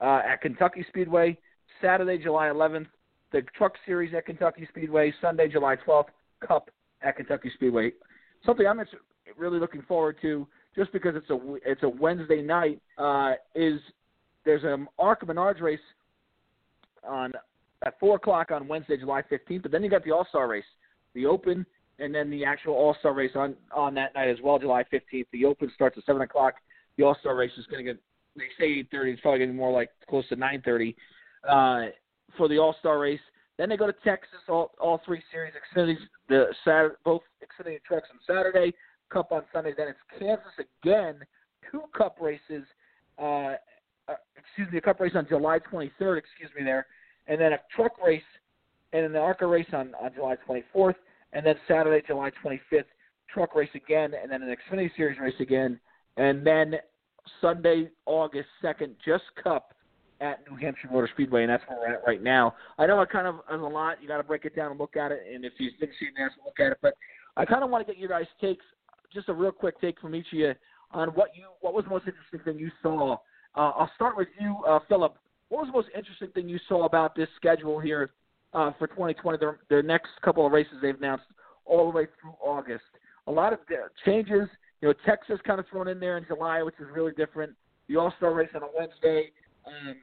uh, at Kentucky Speedway. Saturday, July 11th, the Truck Series at Kentucky Speedway. Sunday, July 12th, Cup at Kentucky Speedway. Something I'm really looking forward to, just because it's a it's a Wednesday night, uh, is there's an ARCA Menards race on at four o'clock on Wednesday, July 15th. But then you got the All Star race, the Open, and then the actual All Star race on on that night as well, July 15th. The Open starts at seven o'clock. The All Star race is going to get they say 8:30. It's probably going to be more like close to 9:30 uh, for the All Star race. Then they go to Texas. All all three series Xfinity the Saturday both Xfinity trucks on Saturday. Cup on Sunday. Then it's Kansas again. Two Cup races. Uh, uh, excuse me, a Cup race on July 23rd. Excuse me there, and then a truck race, and then the ARCA race on on July 24th, and then Saturday, July 25th, truck race again, and then an Xfinity Series race again, and then Sunday, August 2nd, just Cup at New Hampshire Motor Speedway, and that's where we're at right now. I know I kind of is a lot. You got to break it down and look at it, and if you didn't see it, look at it. But I kind of want to get your guys' takes, just a real quick take from each of you on what you what was the most interesting thing you saw. Uh, I'll start with you, uh, Philip. What was the most interesting thing you saw about this schedule here uh, for 2020? Their, their next couple of races they've announced all the way through August. A lot of changes. You know, Texas kind of thrown in there in July, which is really different. The All Star race on a Wednesday. Um,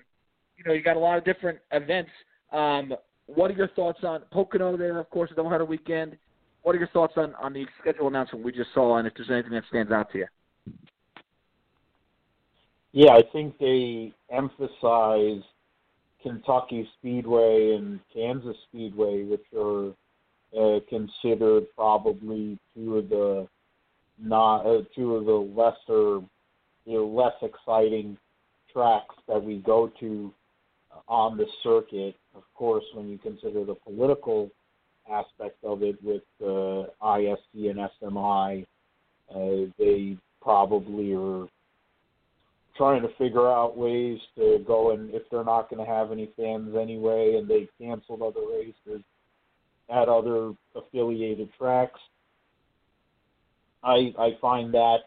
you know, you got a lot of different events. Um, what are your thoughts on Pocono there? Of course, the doubleheader weekend. What are your thoughts on on the schedule announcement we just saw, and if there's anything that stands out to you? Yeah, I think they emphasize Kentucky Speedway and Kansas Speedway, which are uh, considered probably two of the not uh, two of the lesser, you know, less exciting tracks that we go to on the circuit. Of course, when you consider the political aspect of it with uh, ISC and SMI, uh, they probably are trying to figure out ways to go and if they're not going to have any fans anyway, and they canceled other races at other affiliated tracks. I I find that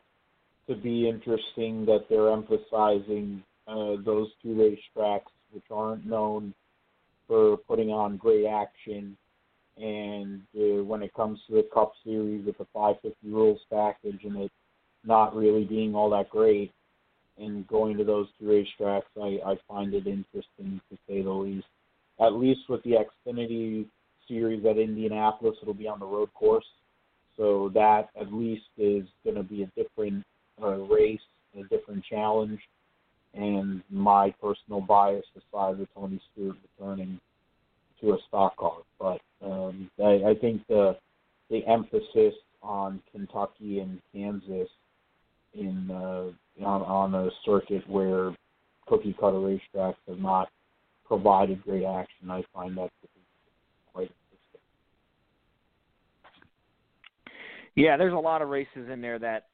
to be interesting that they're emphasizing uh, those two racetracks, which aren't known for putting on great action. And uh, when it comes to the Cup Series with the 550 rules package and it not really being all that great, and going to those two racetracks, I, I find it interesting to say the least. At least with the Xfinity Series at Indianapolis, it'll be on the road course, so that at least is going to be a different uh, race, a different challenge and my personal bias aside with Tony Stewart returning to a stock car. But um, I, I think the the emphasis on Kentucky and Kansas in uh, on, on a circuit where cookie cutter racetracks have not provided great action, I find that to be quite interesting. Yeah, there's a lot of races in there that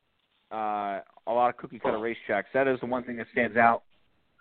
uh, a lot of cookie cutter racetracks. That is the one thing that stands out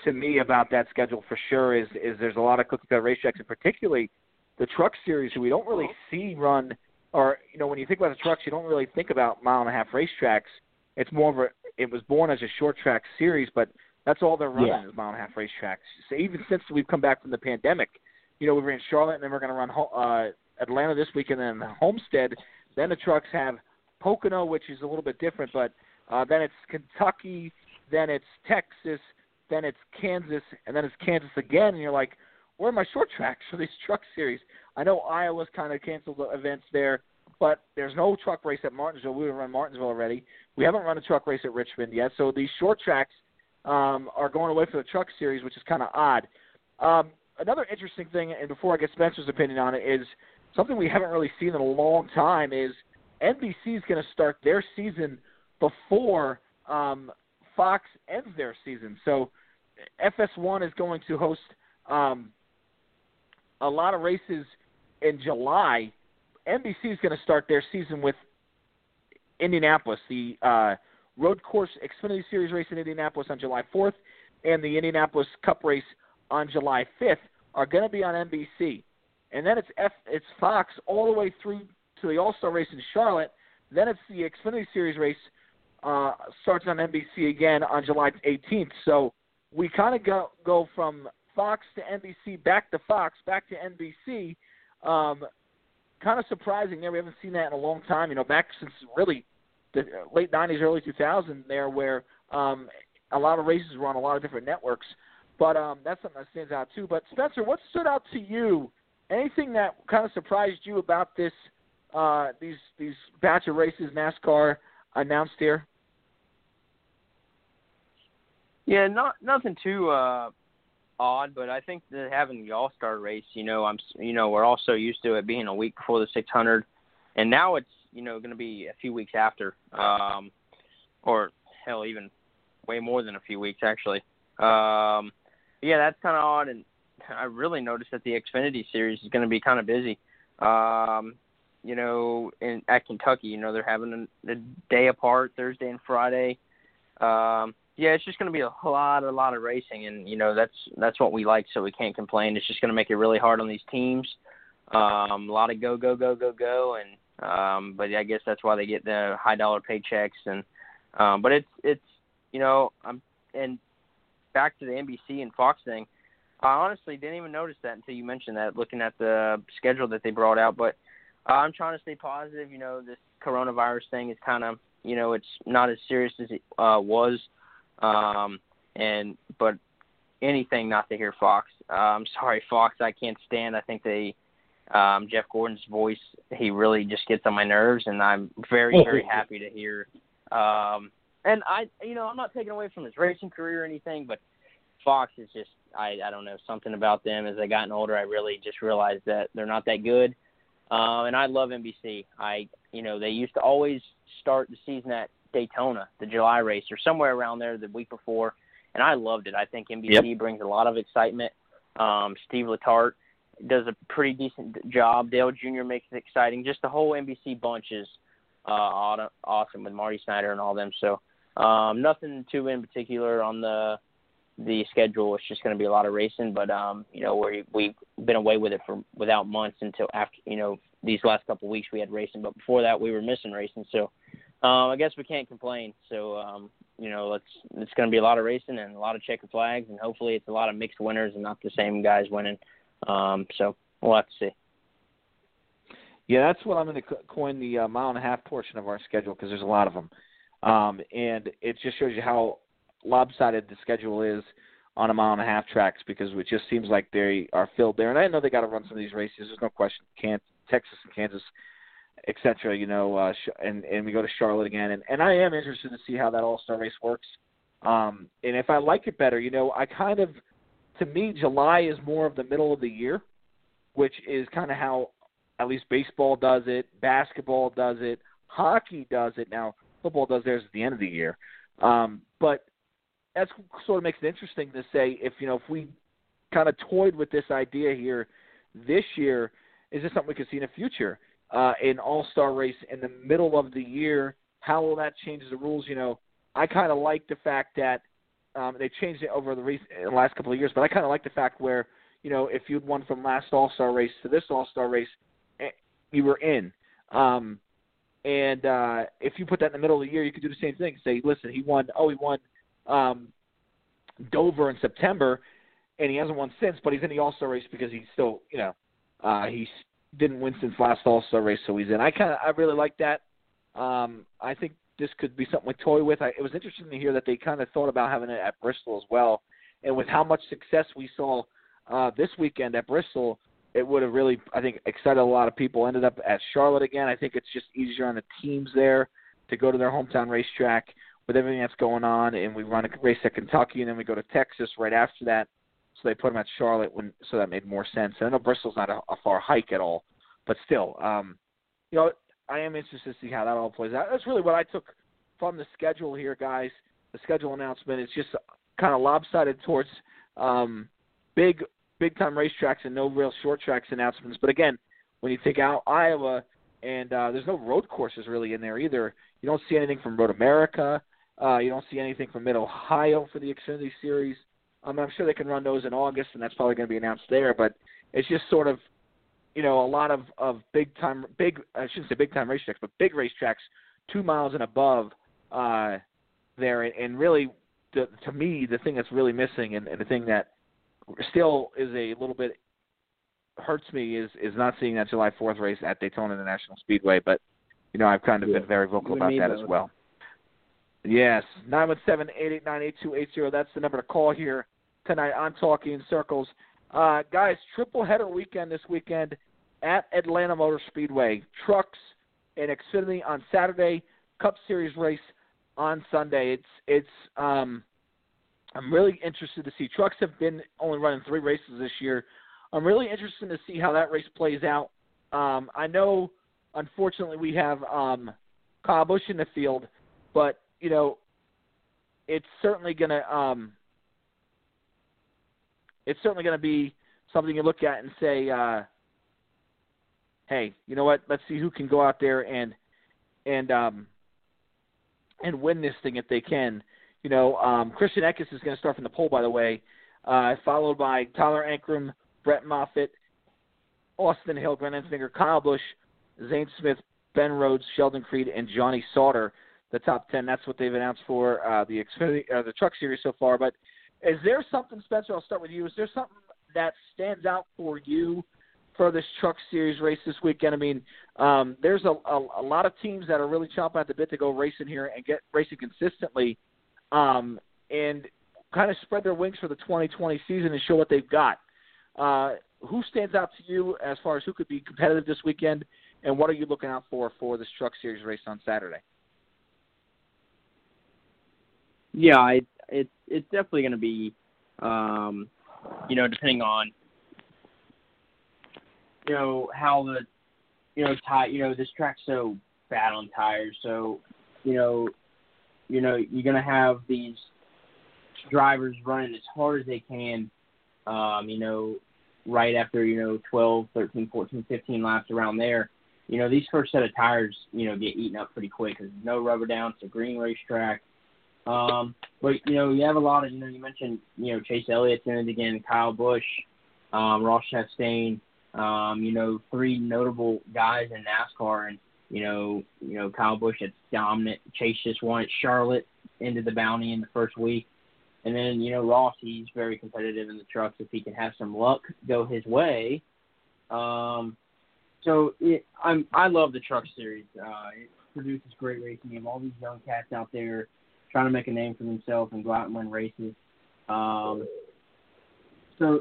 to me about that schedule for sure. Is is there's a lot of cookie cutter racetracks, and particularly the Truck Series, we don't really see run. Or you know, when you think about the trucks, you don't really think about mile and a half racetracks. It's more of a. It was born as a short track series, but that's all they're running yeah. is mile and a half racetracks. So even since we've come back from the pandemic, you know, we ran Charlotte, and then we're going to run uh, Atlanta this weekend, and then Homestead. Then the trucks have Pocono, which is a little bit different, but uh, then it's Kentucky, then it's Texas, then it's Kansas, and then it's Kansas again, and you're like, where are my short tracks for these truck series? I know Iowa's kind of canceled the events there, but there's no truck race at Martinsville. We have run Martinsville already. We haven't run a truck race at Richmond yet, so these short tracks um, are going away for the truck series, which is kind of odd. Um, another interesting thing, and before I get Spencer's opinion on it, is something we haven't really seen in a long time is NBC is going to start their season before um, Fox ends their season. So FS1 is going to host um, a lot of races in July. NBC is going to start their season with Indianapolis, the uh, road course Xfinity Series race in Indianapolis on July 4th and the Indianapolis Cup race on July 5th are going to be on NBC. And then it's F, it's Fox all the way through to the All Star race in Charlotte. Then it's the Xfinity Series race uh, starts on NBC again on July 18th. So we kind of go go from Fox to NBC, back to Fox, back to NBC. Um, kind of surprising there. We haven't seen that in a long time. You know, back since really the late '90s, early 2000s, there where um, a lot of races were on a lot of different networks. But um, that's something that stands out too. But Spencer, what stood out to you? Anything that kind of surprised you about this uh, these these batch of races NASCAR announced here? Yeah, not nothing too uh, odd, but I think that having the All Star race, you know, I'm you know we're also used to it being a week before the 600, and now it's you know going to be a few weeks after, um, or hell even way more than a few weeks actually. Um, yeah, that's kind of odd, and [LAUGHS] I really noticed that the Xfinity series is going to be kind of busy. Um, you know, in at Kentucky, you know, they're having a, a day apart, Thursday and Friday. Um, yeah, it's just going to be a lot, a lot of racing, and you know that's that's what we like, so we can't complain. It's just going to make it really hard on these teams. Um, a lot of go, go, go, go, go, and um, but I guess that's why they get the high dollar paychecks, and um, but it's it's you know I'm and back to the NBC and Fox thing. I honestly didn't even notice that until you mentioned that, looking at the schedule that they brought out. But uh, I'm trying to stay positive. You know, this coronavirus thing is kind of, you know, it's not as serious as it uh, was. Um, and but anything not to hear Fox. Uh, I'm sorry, Fox. I can't stand. I think they um, Jeff Gordon's voice. He really just gets on my nerves, and I'm very very [LAUGHS] happy to hear. Um, and I, you know, I'm not taking away from his racing career or anything, but Fox is just I I don't know something about them. As I gotten older, I really just realized that they're not that good. Um, and I love NBC. I you know they used to always start the season at Daytona, the July race, or somewhere around there the week before, and I loved it. I think NBC yep. brings a lot of excitement. Um, Steve Letarte does a pretty decent job. Dale Jr. makes it exciting. Just the whole NBC bunch is uh, awesome with Marty Snider and all them. So um, nothing too in particular on the the schedule. It's just going to be a lot of racing, but um, you know we we've been away with it for without months until after you know these last couple of weeks we had racing, but before that we were missing racing. So um, I guess we can't complain. So um, you know, let's it's going to be a lot of racing and a lot of checkered flags, and hopefully it's a lot of mixed winners and not the same guys winning. Um, so we'll have to see. Yeah, that's what I'm going to coin the uh, mile and a half portion of our schedule because there's a lot of them, um, and it just shows you how lopsided the schedule is on a mile and a half tracks because it just seems like they are filled there. And I know they got to run some of these races. There's no question. Can Texas and Kansas etc. You know, uh, and and we go to Charlotte again, and and I am interested to see how that All Star race works. Um, and if I like it better, you know, I kind of, to me, July is more of the middle of the year, which is kind of how at least baseball does it, basketball does it, hockey does it. Now football does theirs at the end of the year, um, but that sort of makes it interesting to say if you know if we kind of toyed with this idea here this year, is this something we could see in the future? Uh, an All Star race in the middle of the year. How will that change the rules? You know, I kind of like the fact that um, they changed it over the, recent, the last couple of years, but I kind of like the fact where you know if you'd won from last All Star race to this All Star race, eh, you were in. Um, and uh, if you put that in the middle of the year, you could do the same thing. Say, listen, he won. Oh, he won um, Dover in September, and he hasn't won since, but he's in the All Star race because he's still, you know, uh, he's didn't win since last All Star race, so he's in. I kind of I really like that. Um, I think this could be something to toy with. I, it was interesting to hear that they kind of thought about having it at Bristol as well, and with how much success we saw uh, this weekend at Bristol, it would have really I think excited a lot of people. Ended up at Charlotte again. I think it's just easier on the teams there to go to their hometown racetrack with everything that's going on, and we run a race at Kentucky, and then we go to Texas right after that so they put him at Charlotte when so that made more sense. I know Bristol's not a, a far hike at all, but still, um, you know, I am interested to see how that all plays out. That's really what I took from the schedule here, guys. The schedule announcement is just kind of lopsided towards um, big big time racetracks and no real short tracks announcements. But again, when you take out Iowa and uh, there's no road courses really in there either. You don't see anything from Road America. Uh, you don't see anything from Mid Ohio for the Xfinity Series. Um, I'm sure they can run those in August, and that's probably going to be announced there. But it's just sort of, you know, a lot of of big time, big I shouldn't say big time racetracks, but big racetracks, two miles and above uh, there, and, and really, the, to me, the thing that's really missing, and, and the thing that still is a little bit hurts me is is not seeing that July 4th race at Daytona International Speedway. But you know, I've kind of yeah. been very vocal you about that both. as well. Yes, nine one seven eight eight nine eight two eight zero. That's the number to call here tonight on Talking in Circles. Uh, guys, triple header weekend this weekend at Atlanta Motor Speedway. Trucks and Xfinity on Saturday. Cup Series race on Sunday. It's it's um, I'm really interested to see. Trucks have been only running three races this year. I'm really interested to see how that race plays out. Um, I know, unfortunately, we have um, Kyle Busch in the field, but you know, it's certainly gonna um, it's certainly gonna be something you look at and say, uh, hey, you know what? Let's see who can go out there and and um, and win this thing if they can. You know, um, Christian Eckes is going to start from the pole, by the way, uh, followed by Tyler Ankrum, Brett Moffitt, Austin Hill, Grant Enfinger, Kyle Busch, Zane Smith, Ben Rhodes, Sheldon Creed, and Johnny Sauter. The top ten. That's what they've announced for uh, the Xfinity, uh, the Truck Series so far. But is there something, Spencer? I'll start with you. Is there something that stands out for you for this Truck Series race this weekend? I mean, um, there's a, a, a lot of teams that are really chomping at the bit to go racing here and get racing consistently, um, and kind of spread their wings for the 2020 season and show what they've got. Uh, who stands out to you as far as who could be competitive this weekend, and what are you looking out for for this Truck Series race on Saturday? Yeah, it, it it's definitely going to be, um, you know, depending on, you know, how the, you know, tie, you know, this track's so bad on tires, so, you know, you know, you're going to have these drivers running as hard as they can, um, you know, right after, you know, 12, 13, 14, 15 laps around there. You know, these first set of tires, you know, get eaten up pretty quick because no rubber down. It's a green racetrack. Um, but you know, you have a lot of you know, you mentioned you know Chase Elliott's in it again, Kyle Busch, um, Ross Chastain, um, you know, three notable guys in NASCAR, and you know, you know Kyle Busch it's dominant. Chase just won at Charlotte, ended the bounty in the first week, and then you know Ross he's very competitive in the trucks if he can have some luck go his way. Um, so it, I'm I love the truck series. Uh, it produces great racing. You have all these young cats out there trying to make a name for themselves and go out and win races. Um, so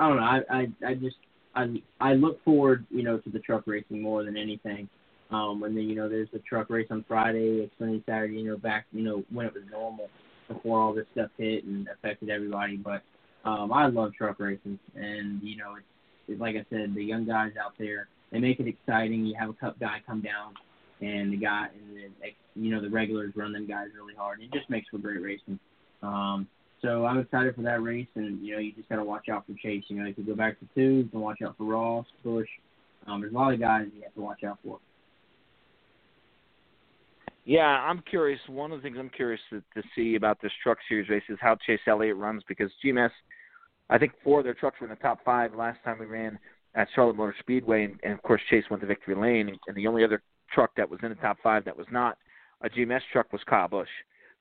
I don't know. I, I I just I I look forward, you know, to the truck racing more than anything. Um, when the you know there's the truck race on Friday, Xfinity Saturday, you know, back you know when it was normal before all this stuff hit and affected everybody. But um, I love truck racing, and you know, it's, it's like I said, the young guys out there they make it exciting. You have a cup guy come down and the guy you know the regulars run them guys really hard. It just makes for great racing. Um, so I'm excited for that race, and you know you just got to watch out for Chase. You know you can go back to two, you can watch out for Ross, Busch. Um, there's a lot of guys you have to watch out for. Yeah, I'm curious. One of the things I'm curious to, to see about this Truck Series race is how Chase Elliott runs because GMS, I think four of their trucks were in the top five last time we ran at Charlotte Motor Speedway, and, and of course Chase went to victory lane, and the only other truck that was in the top five that was not a GMS truck was Kyle Busch.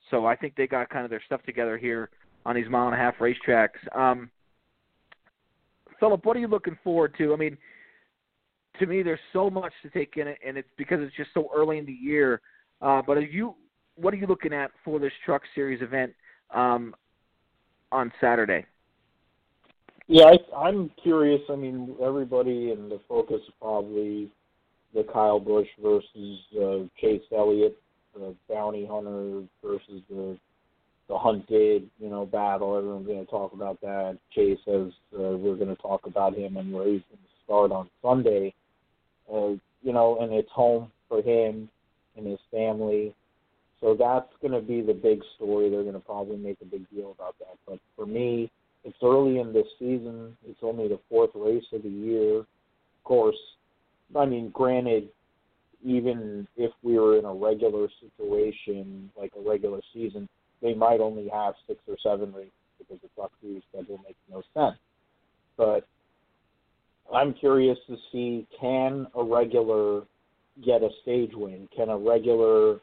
So I think they got kind of their stuff together here on these mile and a half racetracks. Um, Philip, what are you looking forward to? I mean, to me, there's so much to take in it, and it's because it's just so early in the year. Uh, but are you, what are you looking at for this Truck Series event um, on Saturday? Yeah, I, I'm curious. I mean, everybody and the focus probably the Kyle Busch versus uh, Chase Elliott, the bounty hunter versus the the hunted, you know, battle. Everyone's going to talk about that. Chase says uh, we're going to talk about him and where he's going to start on Sunday. Uh, you know, and it's home for him and his family. So that's going to be the big story. They're going to probably make a big deal about that. But for me, it's early in this season. It's only the fourth race of the year. Of course, I mean, granted, even if we were in a regular situation, like a regular season, they might only have six or seven races because the Series schedule makes no sense. But I'm curious to see can a regular get a stage win? Can a regular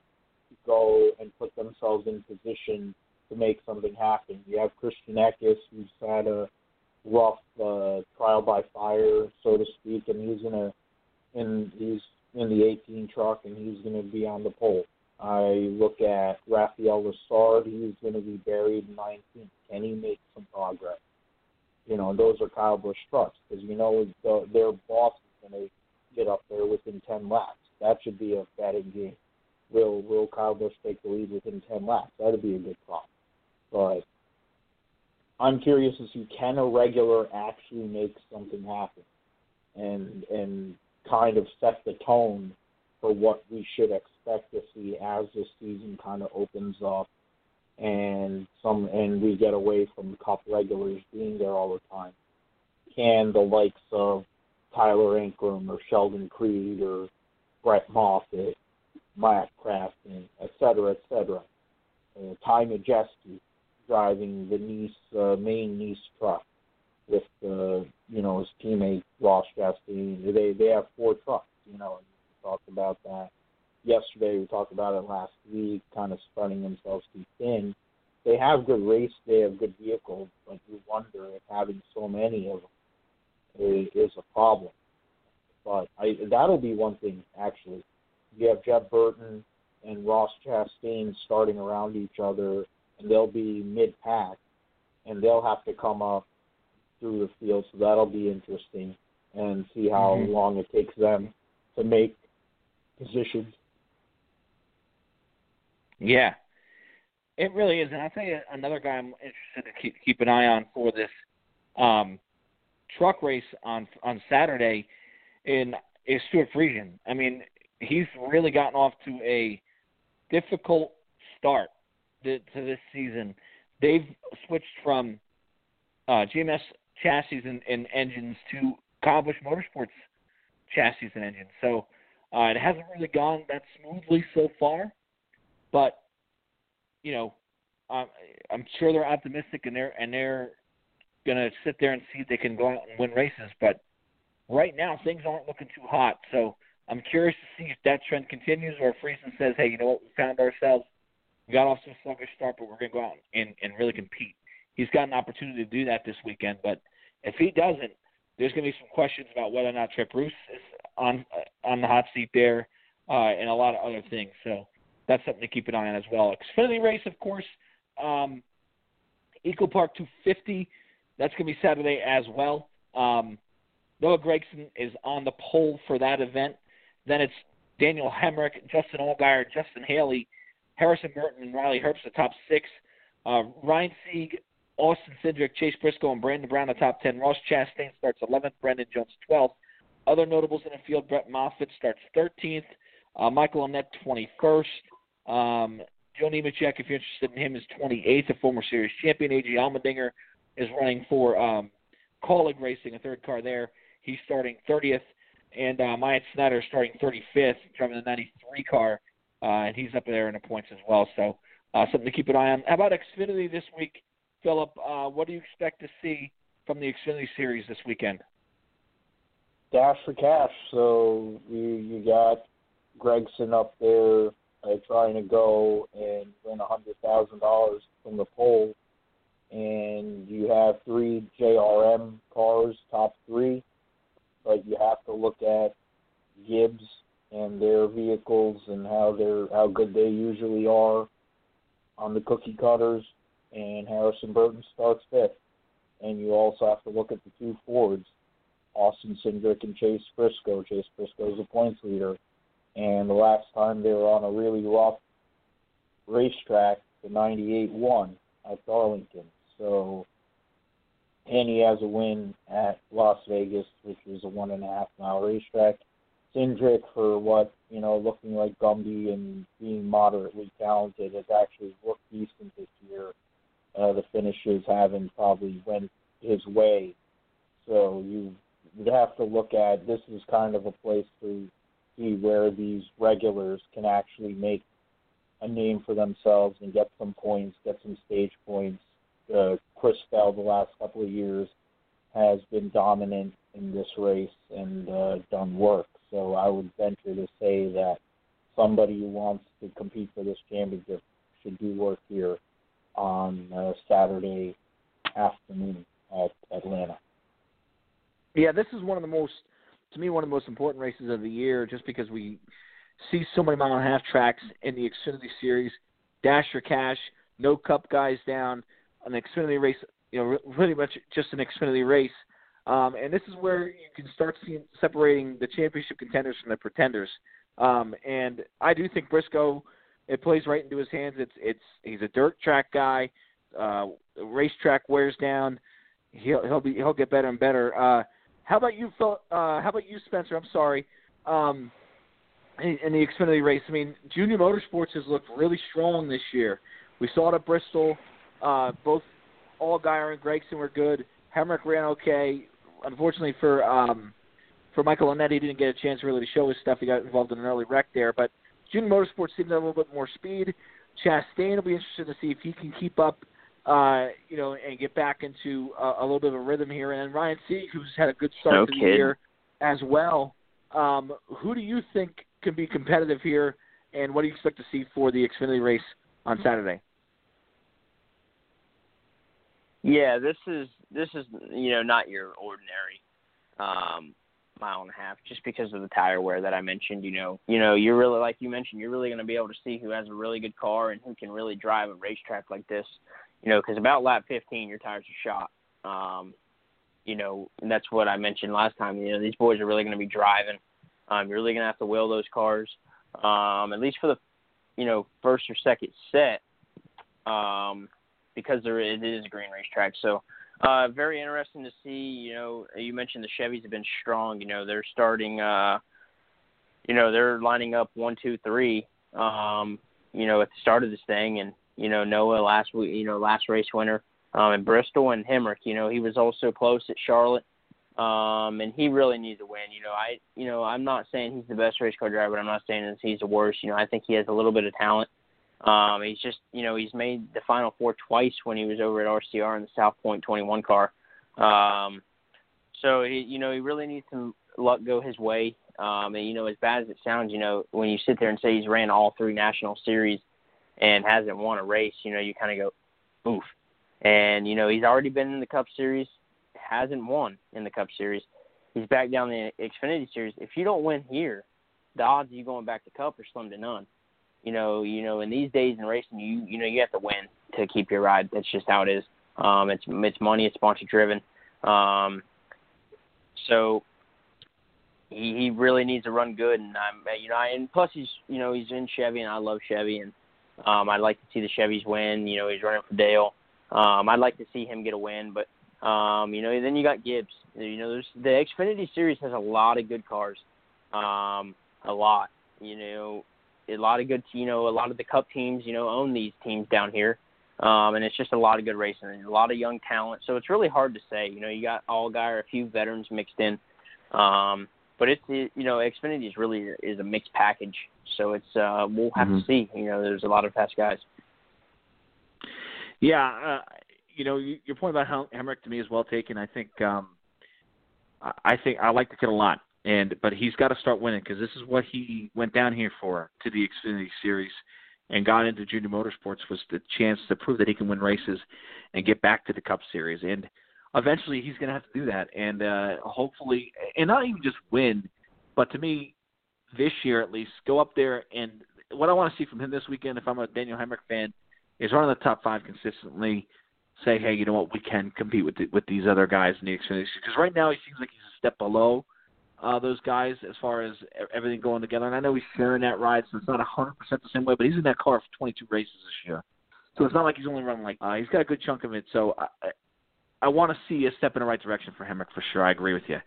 go and put themselves in position to make something happen? You have Christian Eckes, who's had a rough uh, trial by fire, so to speak, and he's in a in he's in the 18 truck and he's going to be on the pole. I look at Raphaël Lessard, he's going to be buried in 19th. Can he make some progress? You know, those are Kyle Busch trucks because you know the, their boss is going to get up there within 10 laps. That should be a betting game. Will Will Kyle Busch take the lead within 10 laps? That'd be a good prop. But I'm curious as to can a regular actually make something happen, and and kind of set the tone for what we should expect to see as the season kind of opens up and some and we get away from the cup regulars being there all the time. Can the likes of Tyler Ankrum or Sheldon Creed or Brett Moffitt, Matt Crafton, et cetera, et cetera, uh, Ty Majeski driving the Niece uh, main Niece truck with uh, you know his teammate Ross Chastain. They they have four trucks, you know, and we talked about that yesterday. We talked about it last week, kind of spreading themselves too thin. They have good race, they have good vehicles, but you wonder if having so many of them is, a problem. But I, that'll be one thing actually. You have Jeff Burton and Ross Chastain starting around each other, and they'll be mid pack, and they'll have to come up through the field. So that'll be interesting, and see how mm-hmm. long it takes them to make positions. Yeah, it really is, and I'll tell you another guy I'm interested to keep keep an eye on for this um, truck race on on Saturday in is Stewart Friesen. I mean, he's really gotten off to a difficult start to, to this season. They've switched from uh, GMS chassis and, and engines to Busch Motorsports chassis and engines. So uh, it hasn't really gone that smoothly so far, but you know, um, I'm sure they're optimistic and they're and they're gonna sit there and see if they can go out and win races. But right now things aren't looking too hot. So I'm curious to see if that trend continues or if Friesen says, hey, you know what, we found ourselves, we got off to a sluggish start, but we're gonna go out and and really compete. He's got an opportunity to do that this weekend, but if he doesn't, there's going to be some questions about whether or not Trip Bruce is on uh, on the hot seat there, uh, and a lot of other things. So that's something to keep an eye on as well. Xfinity race, of course, um, EchoPark 250. That's going to be Saturday as well. Um, Noah Gragson is on the pole for that event. Then it's Daniel Hemric, Justin Allgaier, Justin Haley, Harrison Burton, and Riley Herbst, the top six. Uh, Ryan Sieg, Austin Cindric, Chase Briscoe, and Brandon Brown, the top 10. Ross Chastain starts 11th, Brandon Jones 12th. Other notables in the field, Brett Moffitt starts 13th, uh, Michael Annett 21st. Um, Joe Nemechek, if you're interested in him, is 28th, a former series champion. A.J. Allmendinger is running for um, Racing, a third car there. He's starting 30th. And uh, Myatt Snider starting 35th, driving the 93 car, uh, and he's up there in the points as well. So uh, something to keep an eye on. How about Xfinity this week? Philip, uh, what do you expect to see from the Xfinity Series this weekend? Dash for cash. So you you got Gragson up there uh, trying to go and win a hundred thousand dollars from the pole, and you have three JRM cars, top three, but you have to look at Gibbs and their vehicles and how they're how good they usually are on the cookie cutters and Harrison Burton starts fifth. And you also have to look at the two Fords, Austin Cindric and Chase Briscoe. Chase Briscoe is a points leader. And the last time they were on a really rough racetrack, the 98 won at Darlington. So, and he has a win at Las Vegas, which was a one and a half mile racetrack. Cindric, for what, you know, looking like Gumby and being moderately talented, has actually looked decent this year uh, the finishes haven't probably went his way. So you would have to look at this is kind of a place to see where these regulars can actually make a name for themselves and get some points, get some stage points. Uh, Chris Bell, the last couple of years, has been dominant in this race and uh, done work. So I would venture to say that somebody who wants to compete for this championship should do work here on uh, Saturday afternoon at Atlanta. Yeah, this is one of the most, to me, one of the most important races of the year, just because we see so many mile and a half tracks in the Xfinity Series. Dash for cash, no Cup guys down, an Xfinity race, you know, pretty much just an Xfinity race. Um, and this is where you can start seeing separating the championship contenders from the pretenders. Um, and I do think Briscoe, it plays right into his hands. It's it's he's a dirt track guy. Uh, racetrack wears down. He'll he'll be he'll get better and better. Uh, how about you, Phil? Uh, how about you, Spencer? I'm sorry. Um, in, the Xfinity race, I mean, Junior Motorsports has looked really strong this year. We saw it at Bristol. Uh, both Allgaier and Gragson were good. Hemric ran okay. Unfortunately for um, for Michael Annett, he didn't get a chance really to show his stuff. He got involved in an early wreck there. But Junior Motorsports seemed to have a little bit more speed. Chastain will be interested to see if he can keep up, uh, you know, and get back into a, a little bit of a rhythm here. And then Ryan Sieg, who's had a good start no to kid. the year as well. Um, who do you think can be competitive here, and what do you expect to see for the Xfinity race on Saturday? Yeah, this is this is you know not your ordinary um, mile and a half, just because of the tire wear that I mentioned. You know, you know, you're really like you mentioned, you're really going to be able to see who has a really good car and who can really drive a racetrack like this. You know, because about lap 15, your tires are shot. Um, you know, and that's what I mentioned last time. You know, these boys are really going to be driving. Um, you're really going to have to wheel those cars, um, at least for the, you know, first or second set, um, because there it is a green racetrack. So, uh, very interesting to see. You know, you mentioned the Chevys have been strong. You know, they're starting. Uh, you know, they're lining up one, two, three. Um, you know, at the start of this thing, and you know, Noah last week. You know, last race winner um, in Bristol, and Hemric. You know, he was also close at Charlotte. Um, and he really needs a win. You know, I, you know, I'm not saying he's the best race car driver. I'm not saying he's the worst. You know, I think he has a little bit of talent. Um, he's just, you know, he's made the Final Four twice when he was over at RCR in the South Point 21 car. Um, so he, you know, he really needs some luck go his way. Um, and you know, as bad as it sounds, you know, when you sit there and say he's ran all three national series and hasn't won a race, you know, you kind of go, oof. And you know, he's already been in the Cup Series, hasn't won in the Cup Series. He's back down the Xfinity Series. If you don't win here, the odds of you going back to Cup are slim to none you know, you know, in these days in racing, you you know, you have to win to keep your ride. That's just how it is. Um, it's it's money, it's sponsor driven. Um, so he he really needs to run good, and I'm you know, I, and plus he's you know he's in Chevy, and I love Chevy, and um, I'd like to see the Chevys win. You know, he's running for Dale. Um, I'd like to see him get a win, but um, you know, then you got Gibbs. You know, there's the Xfinity Series has a lot of good cars, um, a lot. You know, a lot of good, you know, a lot of the Cup teams, you know, own these teams down here, um, and it's just a lot of good racing and a lot of young talent. So it's really hard to say. You know, you got Allgaier a few veterans mixed in, um, but it's you know, Xfinity is really is a mixed package. So it's uh, we'll have mm-hmm. to see. You know, there's a lot of fast guys. Yeah, uh, you know, your point about Hemric to me is well taken. I think um, I think I like the kid a lot and but he's got to start winning because this is what he went down here for to the Xfinity Series and got into junior motorsports was the chance to prove that he can win races and get back to the Cup Series. And eventually he's going to have to do that. And uh hopefully and not even just win but to me this year at least go up there and what I want to see from him this weekend if I'm a Daniel Hemric fan is run in the top 5 consistently say hey you know what? We can compete with the, with these other guys in the Xfinity because right now he seems like he's a step below uh, those guys as far as everything going together. And I know he's sharing that ride, so it's not 100% the same way, but he's in that car for 22 races this year. So it's not like he's only running like uh, he's got a good chunk of it. So I, I, I want to see a step in the right direction for Hemric for sure. I agree with you.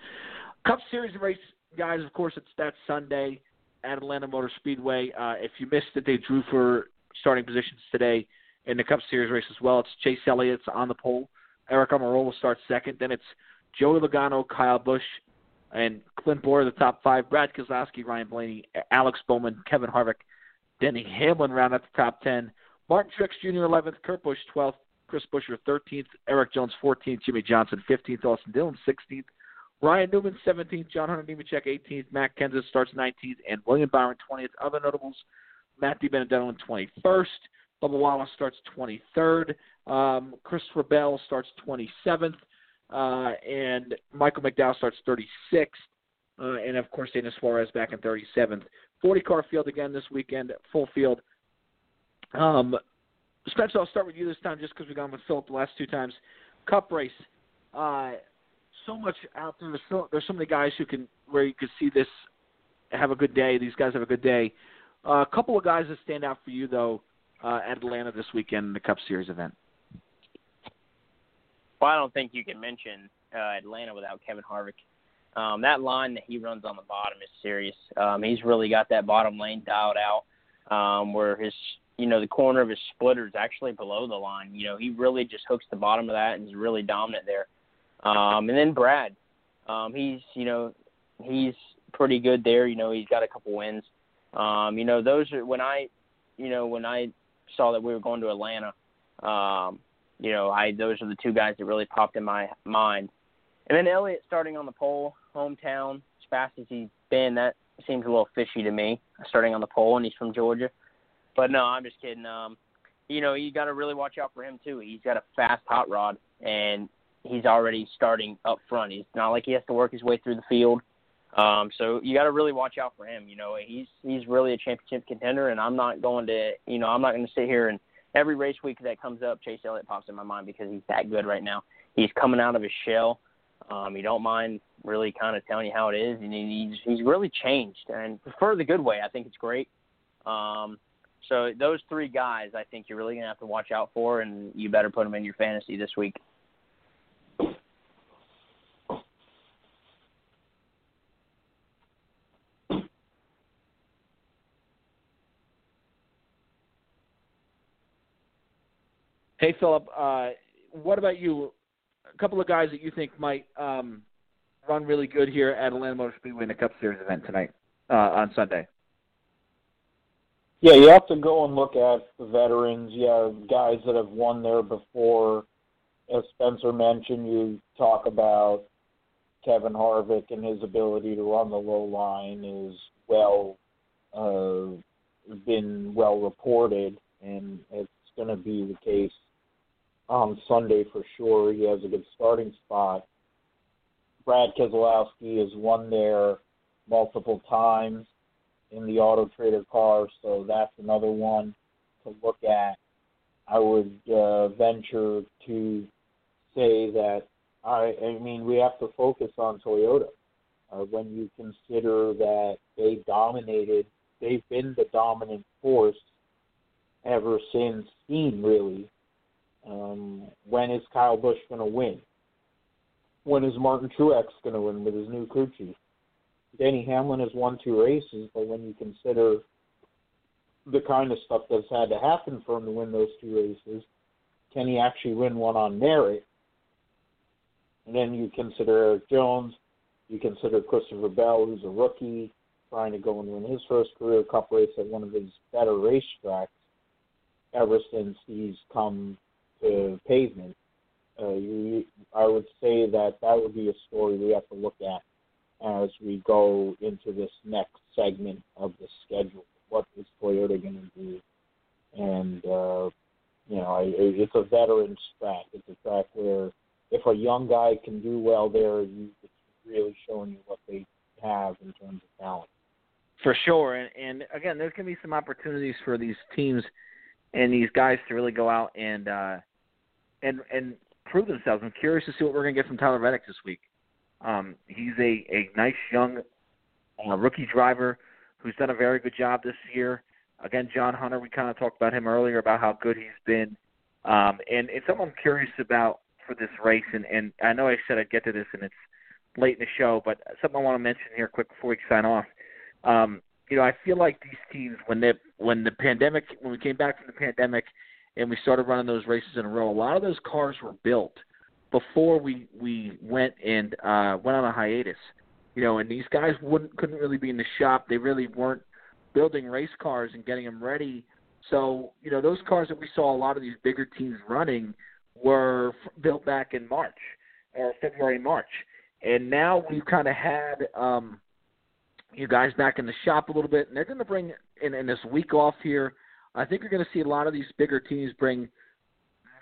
Cup Series race, guys. Of course, it's that Sunday at Atlanta Motor Speedway. Uh, if you missed it, they drew for starting positions today in the Cup Series race as well. It's Chase Elliott's on the pole. Aric Almirola starts second. Then it's Joey Logano, Kyle Busch, and Clint Bowyer, the top five. Brad Keselowski, Ryan Blaney, Alex Bowman, Kevin Harvick, Denny Hamlin round out the top 10. Martin Truex Jr. 11th, Kurt Busch 12th, Chris Buescher 13th, Erik Jones 14th, Jimmie Johnson 15th, Austin Dillon 16th, Ryan Newman 17th, John Hunter Nemechek 18th, Matt Kenseth starts 19th, and William Byron 20th. Other notables, Matt DiBenedetto in 21st, Bubba Wallace starts 23rd, um, Bell starts 27th, uh, and Michael McDowell starts 36th, uh, and of course Daniel Suarez back in 37th. 40 car field again this weekend, full field. Um, Spencer, I'll start with you this time just because we've gone with Philip the last two times. Cup race. Uh, so much out there. There's so, there's so many guys who can where you can see this have a good day. These guys have a good day. Uh, a couple of guys that stand out for you though uh, at Atlanta this weekend in the Cup Series event. Well, I don't think you can mention uh, Atlanta without Kevin Harvick. Um, that line that he runs on the bottom is serious. Um, he's really got that bottom lane dialed out, um, where his you know the corner of his splitter is actually below the line. You know he really just hooks the bottom of that and is really dominant there. Um, and then Brad, um, he's you know he's pretty good there. You know he's got a couple wins. Um, you know those are when I, you know when I saw that we were going to Atlanta. Um, you know I those are the two guys that really popped in my mind. And then Elliott starting on the pole, hometown, as fast as he's been, that seems a little fishy to me. Starting on the pole, and he's from Georgia. But no, I'm just kidding. Um, you know, you got to really watch out for him too. He's got a fast hot rod, and he's already starting up front. He's not like he has to work his way through the field. Um, so you got to really watch out for him. You know, he's he's really a championship contender, and I'm not going to, you know, I'm not going to sit here and every race week that comes up, Chase Elliott pops in my mind because he's that good right now. He's coming out of his shell. Um, he don't mind really kind of telling you how it is, and he's he's really changed, and for the good way. I think it's great. Um, so those three guys, I think you're really gonna have to watch out for, and you better put them in your fantasy this week. Hey, Philip, uh, what about you? A couple of guys that you think might um, run really good here at Atlanta Motor Speedway in the Cup Series event tonight uh, on Sunday. Yeah, you have to go and look at the veterans. Yeah, guys that have won there before. As Spencer mentioned, you talk about Kevin Harvick and his ability to run the low line is well uh, been well reported, and it's going to be the case on Sunday for sure. He has a good starting spot. Brad Keselowski has won there multiple times in the Auto Trader car, so that's another one to look at. I would uh, venture to say that I, I mean we have to focus on Toyota. Uh, when you consider that they dominated, they've been the dominant force ever since steam really um, when is Kyle Busch going to win? When is Martin Truex going to win with his new crew chief? Denny Hamlin has won two races, but when you consider the kind of stuff that's had to happen for him to win those two races, can he actually win one on merit? And then you consider Erik Jones, you consider Christopher Bell, who's a rookie, trying to go and win his first career cup race at one of his better racetracks ever since he's come pavement, uh, you, I would say that that would be a story we have to look at as we go into this next segment of the schedule. What is Toyota going to do? And uh, you know, I, it's a veteran's track. It's a track where if a young guy can do well there, you, it's really showing you what they have in terms of talent. For sure, and, and again, there's going to be some opportunities for these teams and these guys to really go out and uh, and and prove themselves. I'm curious to see what we're going to get from Tyler Reddick this week. Um, he's a a nice young uh, rookie driver who's done a very good job this year. Again, John Hunter, we kind of talked about him earlier about how good he's been, um, and it's something I'm curious about for this race. And, and I know I said I'd get to this, and it's late in the show, but something I want to mention here quick before we sign off. Um, you know, I feel like these teams when they when the pandemic when we came back from the pandemic and we started running those races in a row. A lot of those cars were built before we we went and uh, went on a hiatus. You know, and these guys wouldn't couldn't really be in the shop. They really weren't building race cars and getting them ready. So, you know, those cars that we saw a lot of these bigger teams running were built back in March or February, March. And now we've kind of had um, you guys back in the shop a little bit, and they're going to bring in, in this week off here. I think you're going to see a lot of these bigger teams bring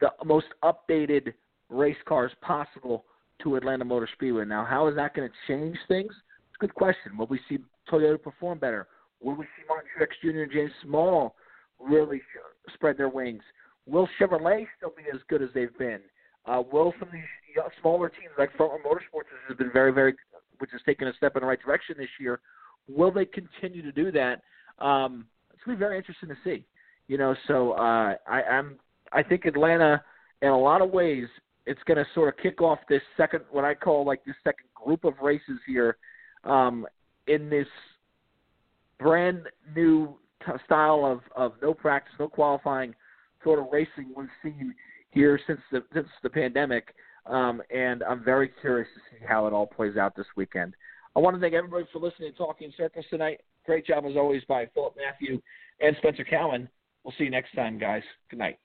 the most updated race cars possible to Atlanta Motor Speedway. Now, how is that going to change things? It's a good question. Will we see Toyota perform better? Will we see Martin Truex Jr. and James Small really spread their wings? Will Chevrolet still be as good as they've been? Uh, will some of these smaller teams like Front Row Motorsports has been very, very, which has taken a step in the right direction this year, will they continue to do that? Um, it's going to be very interesting to see. You know, so uh, I, I'm, I think Atlanta, in a lot of ways, it's going to sort of kick off this second, what I call like this second group of races here, um, in this brand new t- style of of no practice, no qualifying sort of racing we've seen here since the since the pandemic. Um, and I'm very curious to see how it all plays out this weekend. I want to thank everybody for listening to Talking Circles tonight. Great job as always by Philip Matthew and Spencer Cowan. We'll see you next time, guys. Good night.